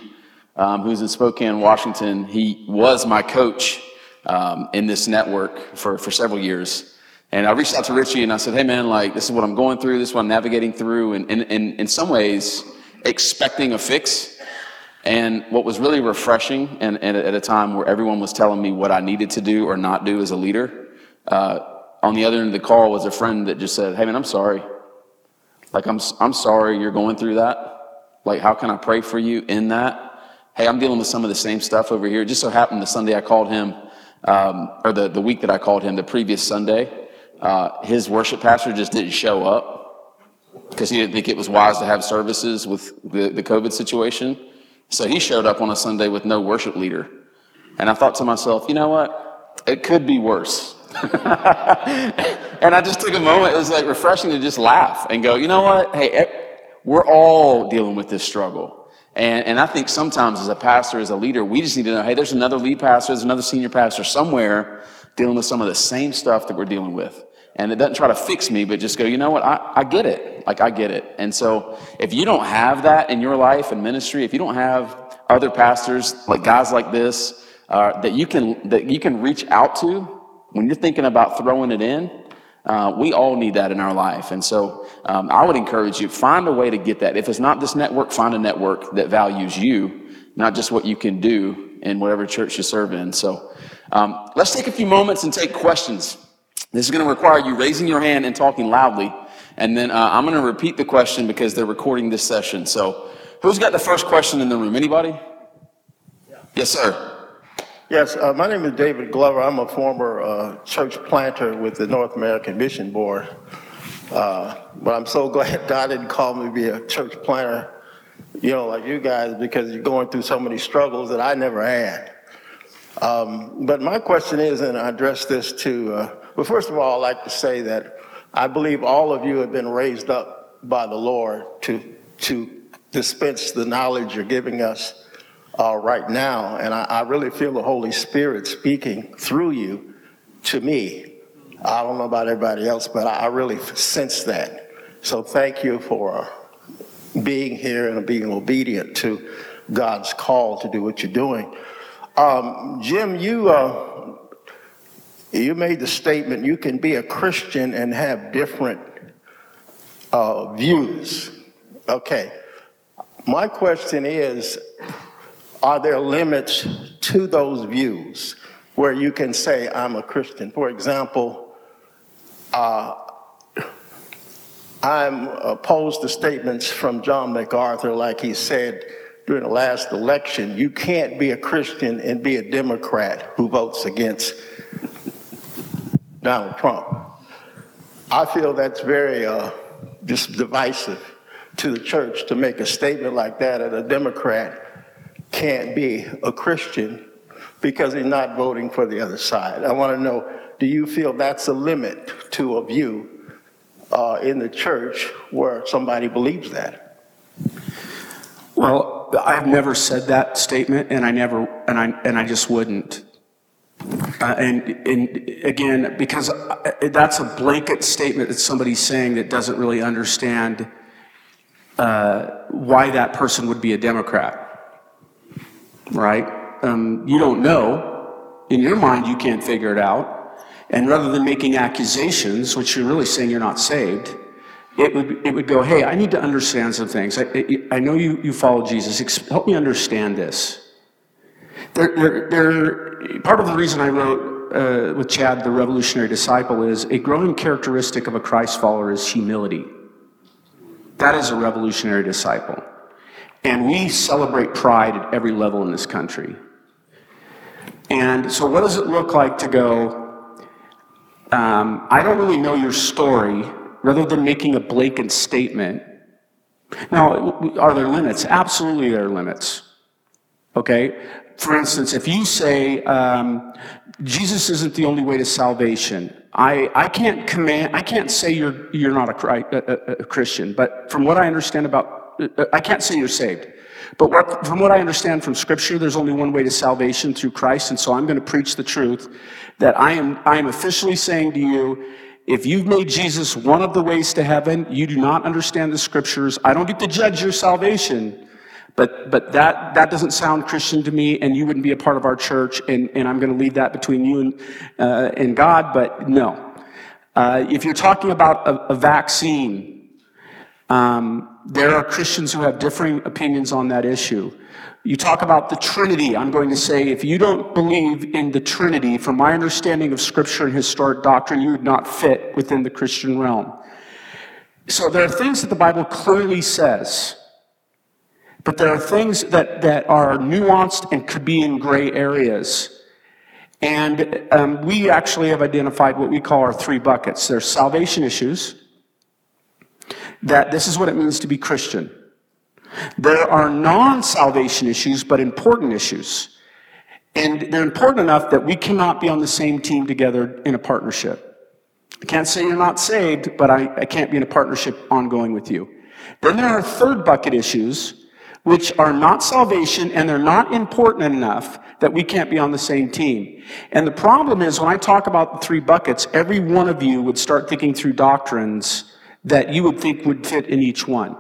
um, who's in Spokane, Washington. He was my coach um, in this network for, for several years. And I reached out to Richie and I said, hey man, like this is what I'm going through, this is what I'm navigating through. And, and, and in some ways, expecting a fix. And what was really refreshing, and, and, at a time where everyone was telling me what I needed to do or not do as a leader, uh, on the other end of the call was a friend that just said, "Hey man, I'm sorry. Like I'm I'm sorry you're going through that. Like how can I pray for you in that? Hey, I'm dealing with some of the same stuff over here. It just so happened the Sunday I called him, um, or the the week that I called him, the previous Sunday, uh, his worship pastor just didn't show up because he didn't think it was wise to have services with the, the COVID situation. So he showed up on a Sunday with no worship leader. And I thought to myself, you know what? It could be worse. and I just took a moment. It was like refreshing to just laugh and go, you know what? Hey, eh, we're all dealing with this struggle. And, and I think sometimes as a pastor, as a leader, we just need to know, hey, there's another lead pastor, there's another senior pastor somewhere dealing with some of the same stuff that we're dealing with and it doesn't try to fix me, but just go, you know what? I, I get it. Like, I get it. And so, if you don't have that in your life and ministry, if you don't have other pastors, like guys like this, uh, that you can, that you can reach out to when you're thinking about throwing it in, Uh, we all need that in our life. And so um, I would encourage you, find a way to get that. If it's not this network, find a network that values you, not just what you can do in whatever church you serve in. So um, let's take a few moments and take questions. This is going to require you raising your hand and talking loudly. And then uh, I'm going to repeat the question because they're recording this session. So who's got the first question in the room? Anybody? Yes, sir. Yes, uh, my name is David Glover. I'm a former uh, church planter with the North American Mission Board. Uh, but I'm so glad God didn't call me to be a church planter, you know, like you guys, because you're going through so many struggles that I never had. Um, but my question is, and I address this to, well, first of all, I'd like to say that I believe all of you have been raised up by the Lord to, to dispense the knowledge you're giving us uh, right now, and I, I really feel the Holy Spirit speaking through you to me. I don't know about everybody else, but I, I really sense that. So thank you for being here and being obedient to God's call to do what you're doing. Um, Jim, you uh, you made the statement you can be a Christian and have different uh, views. Okay. My question is are there limits to those views where you can say, I'm a Christian? For example, uh, I'm opposed to statements from John MacArthur, like he said during the last election you can't be a Christian and be a Democrat who votes against Donald Trump. I feel that's very uh, just divisive to the church to make a statement like that that a Democrat can't be a Christian because he's not voting for the other side. I want to know do you feel that's a limit to a view uh, in the church where somebody believes that? Well, I've never said that statement, and I never, and I, and I just wouldn't. Uh, and, and again, because uh, that's a blanket statement that somebody's saying that doesn't really understand uh, why that person would be a Democrat right? Um, you don't know. In your mind, you can't figure it out. And rather than making accusations, which you're really saying you're not saved, it would, it would go, hey, I need to understand some things. I, I know you, you follow Jesus. Help me understand this. Part of the reason I wrote uh, with Chad, the revolutionary disciple, is a growing characteristic of a Christ follower is humility. That is a revolutionary disciple. And we celebrate pride at every level in this country. And so, what does it look like to go, um, I don't really know your story, rather than making a blatant statement? Now, are there limits? Absolutely, there are limits. Okay? For instance, if you say, um, Jesus isn't the only way to salvation, I, I can't command, I can't say you're, you're not a, a, a Christian, but from what I understand about I can't say you're saved. But what, from what I understand from Scripture, there's only one way to salvation through Christ, and so I'm going to preach the truth that I am, I am officially saying to you, if you've made Jesus one of the ways to heaven, you do not understand the Scriptures. I don't get to judge your salvation, but, but that, that doesn't sound Christian to me, and you wouldn't be a part of our church, and, and I'm going to leave that between you and, uh, and God, but no. Uh, if you're talking about a, a vaccine, um, there are Christians who have differing opinions on that issue. You talk about the Trinity. I'm going to say if you don't believe in the Trinity, from my understanding of Scripture and historic doctrine, you would not fit within the Christian realm. So there are things that the Bible clearly says, but there are things that, that are nuanced and could be in gray areas. And um, we actually have identified what we call our three buckets. There's salvation issues that this is what it means to be Christian. There are non salvation issues, but important issues. And they're important enough that we cannot be on the same team together in a partnership. I can't say you're not saved, but I, I can't be in a partnership ongoing with you. Then there are third bucket issues, which are not salvation and they're not important enough that we can't be on the same team. And the problem is when I talk about the three buckets, every one of you would start thinking through doctrines that you would think would fit in each one.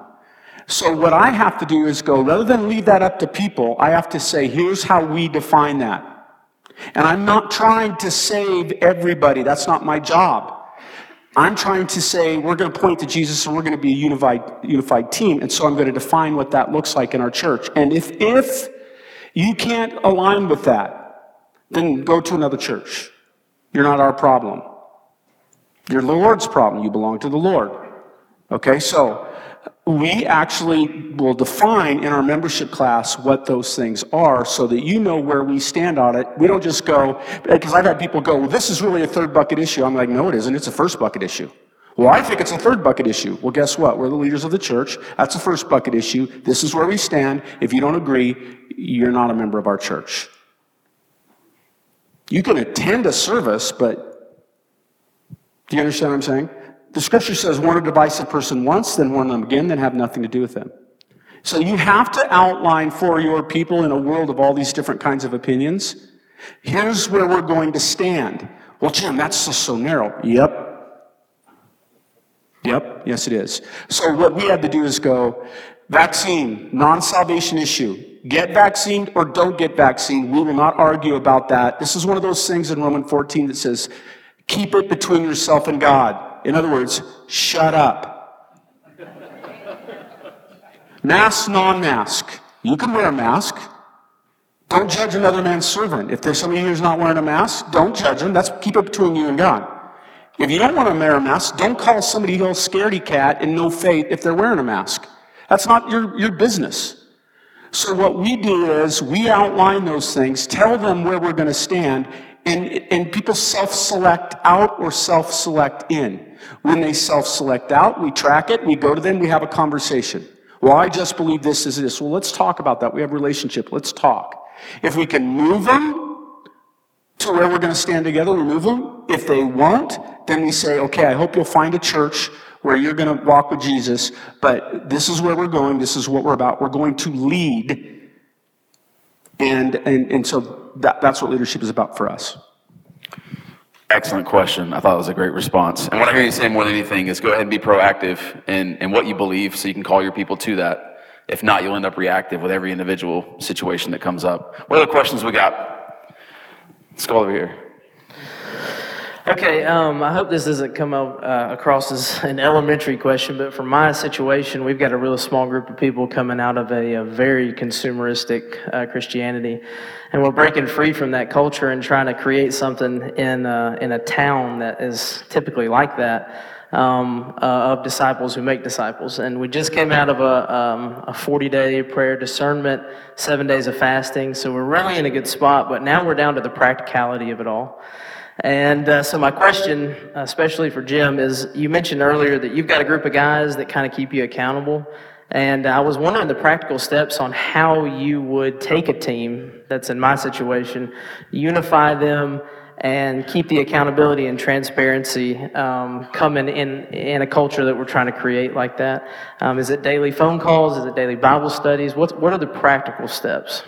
So what I have to do is go, rather than leave that up to people, I have to say, here's how we define that. And I'm not trying to save everybody. That's not my job. I'm trying to say we're going to point to Jesus and we're going to be a unified, unified team. And so I'm going to define what that looks like in our church. And if, if you can't align with that, then go to another church. You're not our problem. You're the Lord's problem. You belong to the Lord. Okay, so we actually will define in our membership class what those things are so that you know where we stand on it. We don't just go, because I've had people go, well, this is really a third bucket issue. I'm like, no, it isn't. It's a first bucket issue. Well, I think it's a third bucket issue. Well, guess what? We're the leaders of the church. That's the first bucket issue. This is where we stand. If you don't agree, you're not a member of our church. You can attend a service, but do you understand what I'm saying? The scripture says, warn a divisive person once, then warn them again, then have nothing to do with them. So you have to outline for your people in a world of all these different kinds of opinions. Here's where we're going to stand. Well, Jim, that's just so narrow. Yep. Yep, yes, it is. So what we had to do is go, vaccine, non salvation issue. Get vaccinated or don't get vaccinated. We will not argue about that. This is one of those things in Roman 14 that says, keep it between yourself and God. In other words, shut up. Mask, non mask. You can wear a mask. Don't judge another man's servant. If there's somebody who's not wearing a mask, don't judge them. That's keep it between you and God. If you don't want to wear a mask, don't call somebody else scaredy cat and no faith if they're wearing a mask. That's not your, your business. So what we do is we outline those things, tell them where we're going to stand, and, and people self-select out or self-select in. When they self-select out, we track it, we go to them, we have a conversation. Well, I just believe this is this. Well, let's talk about that. We have a relationship. Let's talk. If we can move them to where we're going to stand together, we move them. If they won't, then we say, okay, I hope you'll find a church where you're going to walk with Jesus, but this is where we're going. This is what we're about. We're going to lead. And, and, and so that, that's what leadership is about for us. Excellent question. I thought it was a great response. And what I hear you say more than anything is go ahead and be proactive in, in what you believe so you can call your people to that. If not, you'll end up reactive with every individual situation that comes up. What other questions we got? Let's go over here. Okay, um, I hope this doesn't come out, uh, across as an elementary question, but for my situation, we've got a really small group of people coming out of a, a very consumeristic uh, Christianity, and we're breaking free from that culture and trying to create something in uh, in a town that is typically like that. Um, uh, of disciples who make disciples. And we just came out of a, um, a 40 day prayer discernment, seven days of fasting. So we're really in a good spot, but now we're down to the practicality of it all. And uh, so, my question, especially for Jim, is you mentioned earlier that you've got a group of guys that kind of keep you accountable. And I was wondering the practical steps on how you would take a team that's in my situation, unify them, and keep the accountability and transparency um, coming in in a culture that we're trying to create like that. Um, is it daily phone calls? Is it daily Bible studies? What what are the practical steps?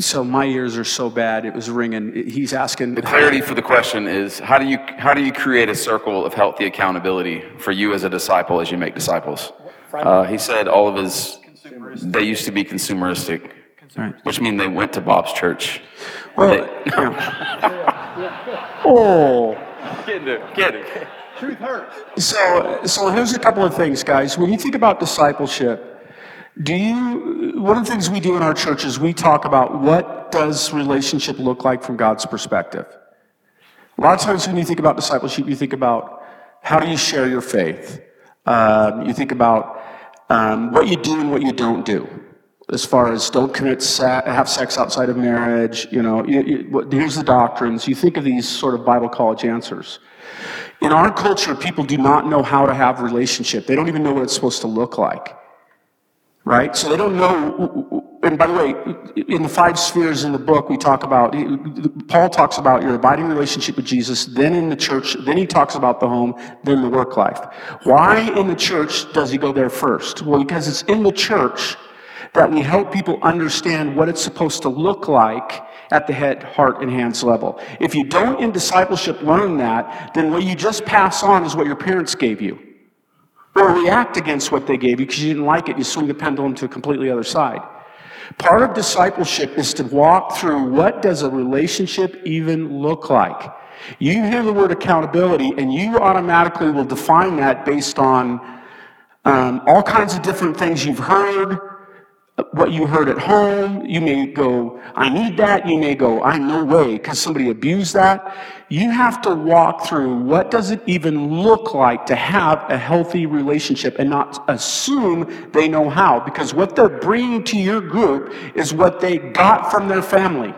So my ears are so bad, it was ringing. He's asking. The clarity for the question is how do you how do you create a circle of healthy accountability for you as a disciple as you make disciples? Uh, he said all of his they used to be consumeristic, Right. which means they went to Bob's church. Well, They- yeah. oh. Get it, get it. Truth hurts. So, so here's a couple of things, guys. When you think about discipleship, do you, one of the things we do in our church is we talk about what does relationship look like from God's perspective. A lot of times when you think about discipleship, you think about how do you share your faith? Um, you think about um, what you do and what you don't do. As far as don't commit, have sex outside of marriage, you know, you, you, here's the doctrines. You think of these sort of Bible college answers. In our culture, people do not know how to have relationship. They don't even know what it's supposed to look like. Right? So they don't know. And by the way, in the five spheres in the book, we talk about, Paul talks about your abiding relationship with Jesus, then in the church, then he talks about the home, then the work life. Why in the church does he go there first? Well, because it's in the church that we help people understand what it's supposed to look like at the head, heart, and hands level. If you don't in discipleship learn that, then what you just pass on is what your parents gave you. Or react against what they gave you because you didn't like it, you swing the pendulum to a completely other side. Part of discipleship is to walk through what does a relationship even look like? You hear the word accountability, and you automatically will define that based on um, all kinds of different things you've heard, what you heard at home. You may go, I need that. You may go, I no way, because somebody abused that. You have to walk through what does it even look like to have a healthy relationship and not assume they know how, because what they're bringing to your group is what they got from their family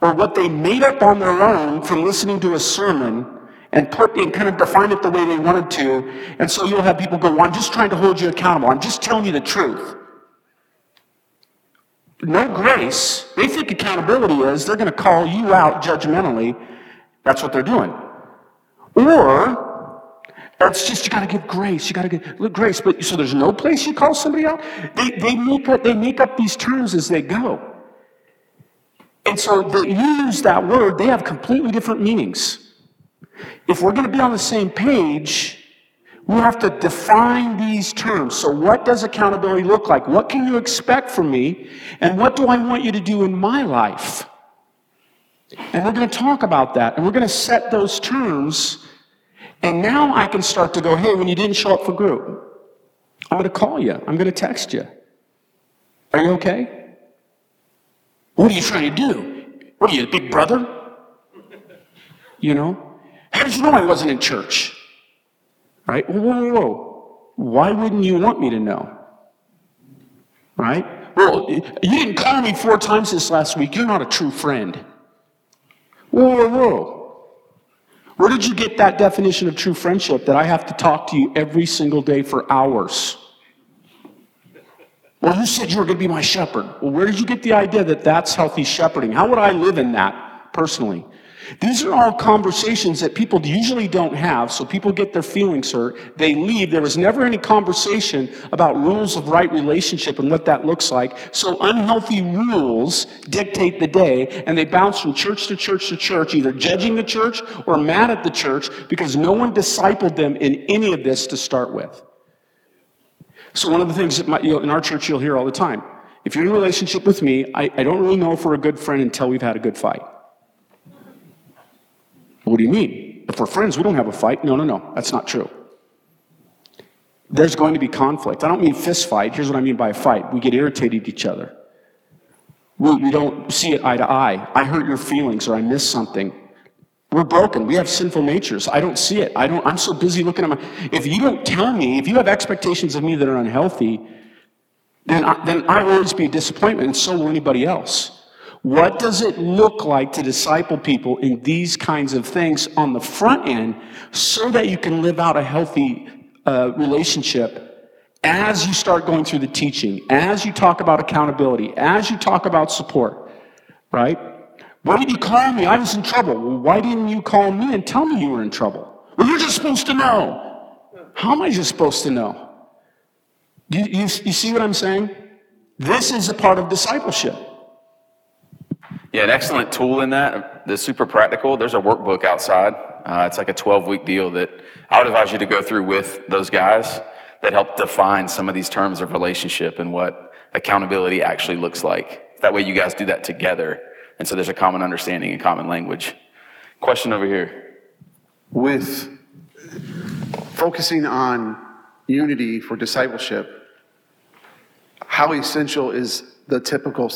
or what they made up on their own from listening to a sermon and put and kind of define it the way they wanted to. And so you'll have people go, well, I'm just trying to hold you accountable. I'm just telling you the truth. No grace. They think accountability is they're going to call you out judgmentally. That's what they're doing. Or it's just you got to give grace. You got to give grace. But so there's no place you call somebody out. They, they make up they make up these terms as they go. And so they use that word, they have completely different meanings. If we're going to be on the same page, we have to define these terms. So, what does accountability look like? What can you expect from me? And what do I want you to do in my life? And we're going to talk about that. And we're going to set those terms. And now I can start to go, hey, when you didn't show up for group, I'm going to call you. I'm going to text you. Are you okay? What are you trying to do? What are you, a big brother? You know? How did you know I wasn't in church? Right? Whoa, whoa, whoa. Why wouldn't you want me to know? Right? Well, you didn't call me four times this last week. You're not a true friend. Whoa, whoa, whoa. Where did you get that definition of true friendship that I have to talk to you every single day for hours? Well, you said you were going to be my shepherd. Well, where did you get the idea that that's healthy shepherding? How would I live in that personally? These are all conversations that people usually don't have, so people get their feelings hurt. They leave. There was never any conversation about rules of right relationship and what that looks like. So unhealthy rules dictate the day, and they bounce from church to church to church, either judging the church or mad at the church because no one discipled them in any of this to start with. So one of the things that my, you know, in our church you'll hear all the time, if you're in a relationship with me, I, I don't really know if we're a good friend until we've had a good fight. What do you mean? If we're friends, we don't have a fight. No, no, no. That's not true. There's going to be conflict. I don't mean fist fight. Here's what I mean by a fight. We get irritated at each other. We, we don't see it eye to eye. I hurt your feelings or I missed something. We're broken. We have sinful natures. I don't see it. I don't, I'm so busy looking at my. If you don't tell me, if you have expectations of me that are unhealthy, then I, then I will always be a disappointment, and so will anybody else. What does it look like to disciple people in these kinds of things on the front end so that you can live out a healthy uh, relationship as you start going through the teaching, as you talk about accountability, as you talk about support, right? Why did you call me? I was in trouble. Well, why didn't you call me and tell me you were in trouble? Well, you're just supposed to know. How am I just supposed to know? You, you, you see what I'm saying? This is a part of discipleship. Yeah, an excellent tool in that that's super practical. There's a workbook outside. Uh, it's like a 12 week deal that I would advise you to go through with those guys that help define some of these terms of relationship and what accountability actually looks like. That way, you guys do that together and so there's a common understanding and common language. Question over here. With focusing on unity for discipleship, how essential is the typical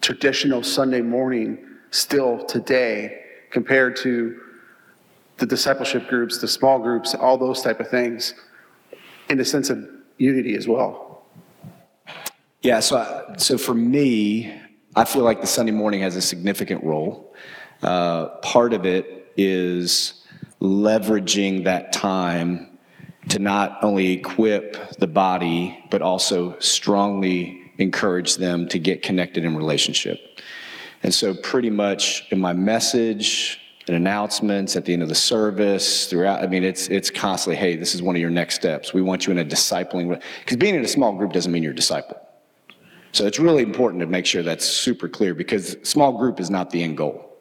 traditional Sunday morning still today compared to the discipleship groups, the small groups, all those type of things, in the sense of unity as well? Yeah, so, so for me, I feel like the Sunday morning has a significant role. Uh, part of it is leveraging that time to not only equip the body, but also strongly encourage them to get connected in relationship. And so, pretty much in my message and announcements at the end of the service, throughout, I mean, it's, it's constantly, hey, this is one of your next steps. We want you in a discipling, because being in a small group doesn't mean you're a disciple. So it's really important to make sure that's super clear because small group is not the end goal.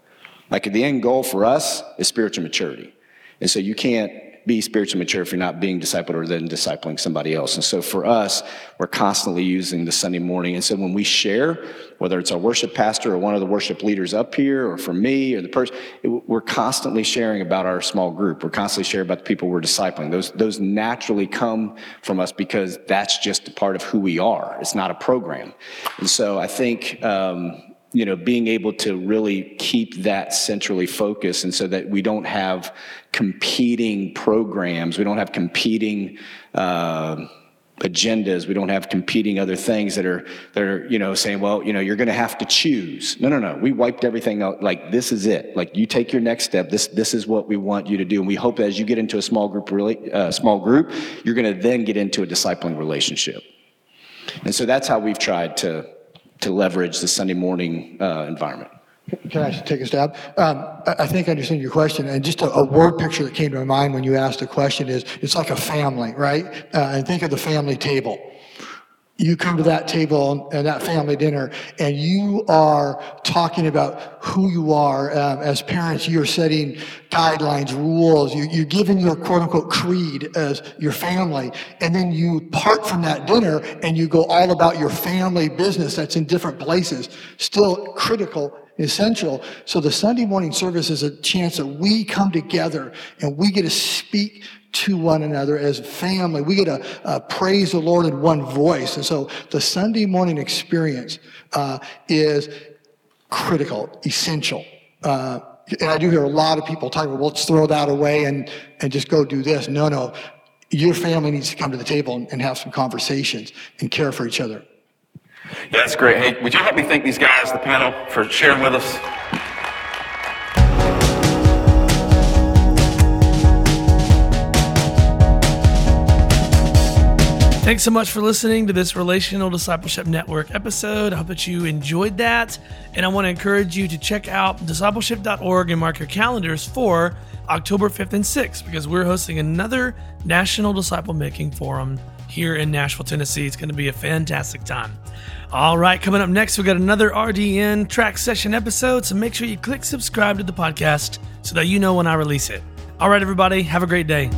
Like the end goal for us is spiritual maturity. And so you can't be spiritually mature if you're not being discipled or then discipling somebody else. And so for us, we're constantly using the Sunday morning. And so when we share, whether it's our worship pastor or one of the worship leaders up here, or for me or the person, we're constantly sharing about our small group. We're constantly sharing about the people we're discipling. Those, those naturally come from us because that's just a part of who we are. It's not a program. And so I think, um, you know, being able to really keep that centrally focused and so that we don't have competing programs, we don't have competing uh, agendas, we don't have competing other things that are, that are, you know, saying, well, you know, you're going to have to choose. No, no, no. We wiped everything out. Like, this is it. Like, you take your next step. This, this is what we want you to do. And we hope that as you get into a small group, really, uh, small group, you're going to then get into a discipling relationship. And so that's how we've tried to, to leverage the Sunday morning uh, environment. Can I take a stab? Um, I think I understand your question, and just a, a, word picture that came to my mind when you asked the question is it's like a family, right? Uh, and think of the family table you come to that table and that family dinner and you are talking about who you are um, as parents you're setting guidelines rules you, you're giving your quote unquote creed as your family and then you part from that dinner and you go all about your family business that's in different places. Still critical essential. So the sunday morning service is a chance that we come together and we get to speak to one another as family. We get to uh, praise the Lord in one voice. And so the Sunday morning experience uh, is critical, essential. Uh, and I do hear a lot of people talking about, well, let's throw that away and, and just go do this. No, no. Your family needs to come to the table and, and have some conversations and care for each other. Yeah, that's great. Hey, would you help me thank these guys, the panel, for sharing with us? Thanks so much for listening to this Relational Discipleship Network episode. I hope that you enjoyed that. And I want to encourage you to check out discipleship.org and mark your calendars for October 5th and 6th because we're hosting another National Disciple Making Forum here in Nashville, Tennessee. It's going to be a fantastic time. All right, coming up next, we got another RDN track session episode. So make sure you click subscribe to the podcast so that you know when I release it. All right, everybody, have a great day.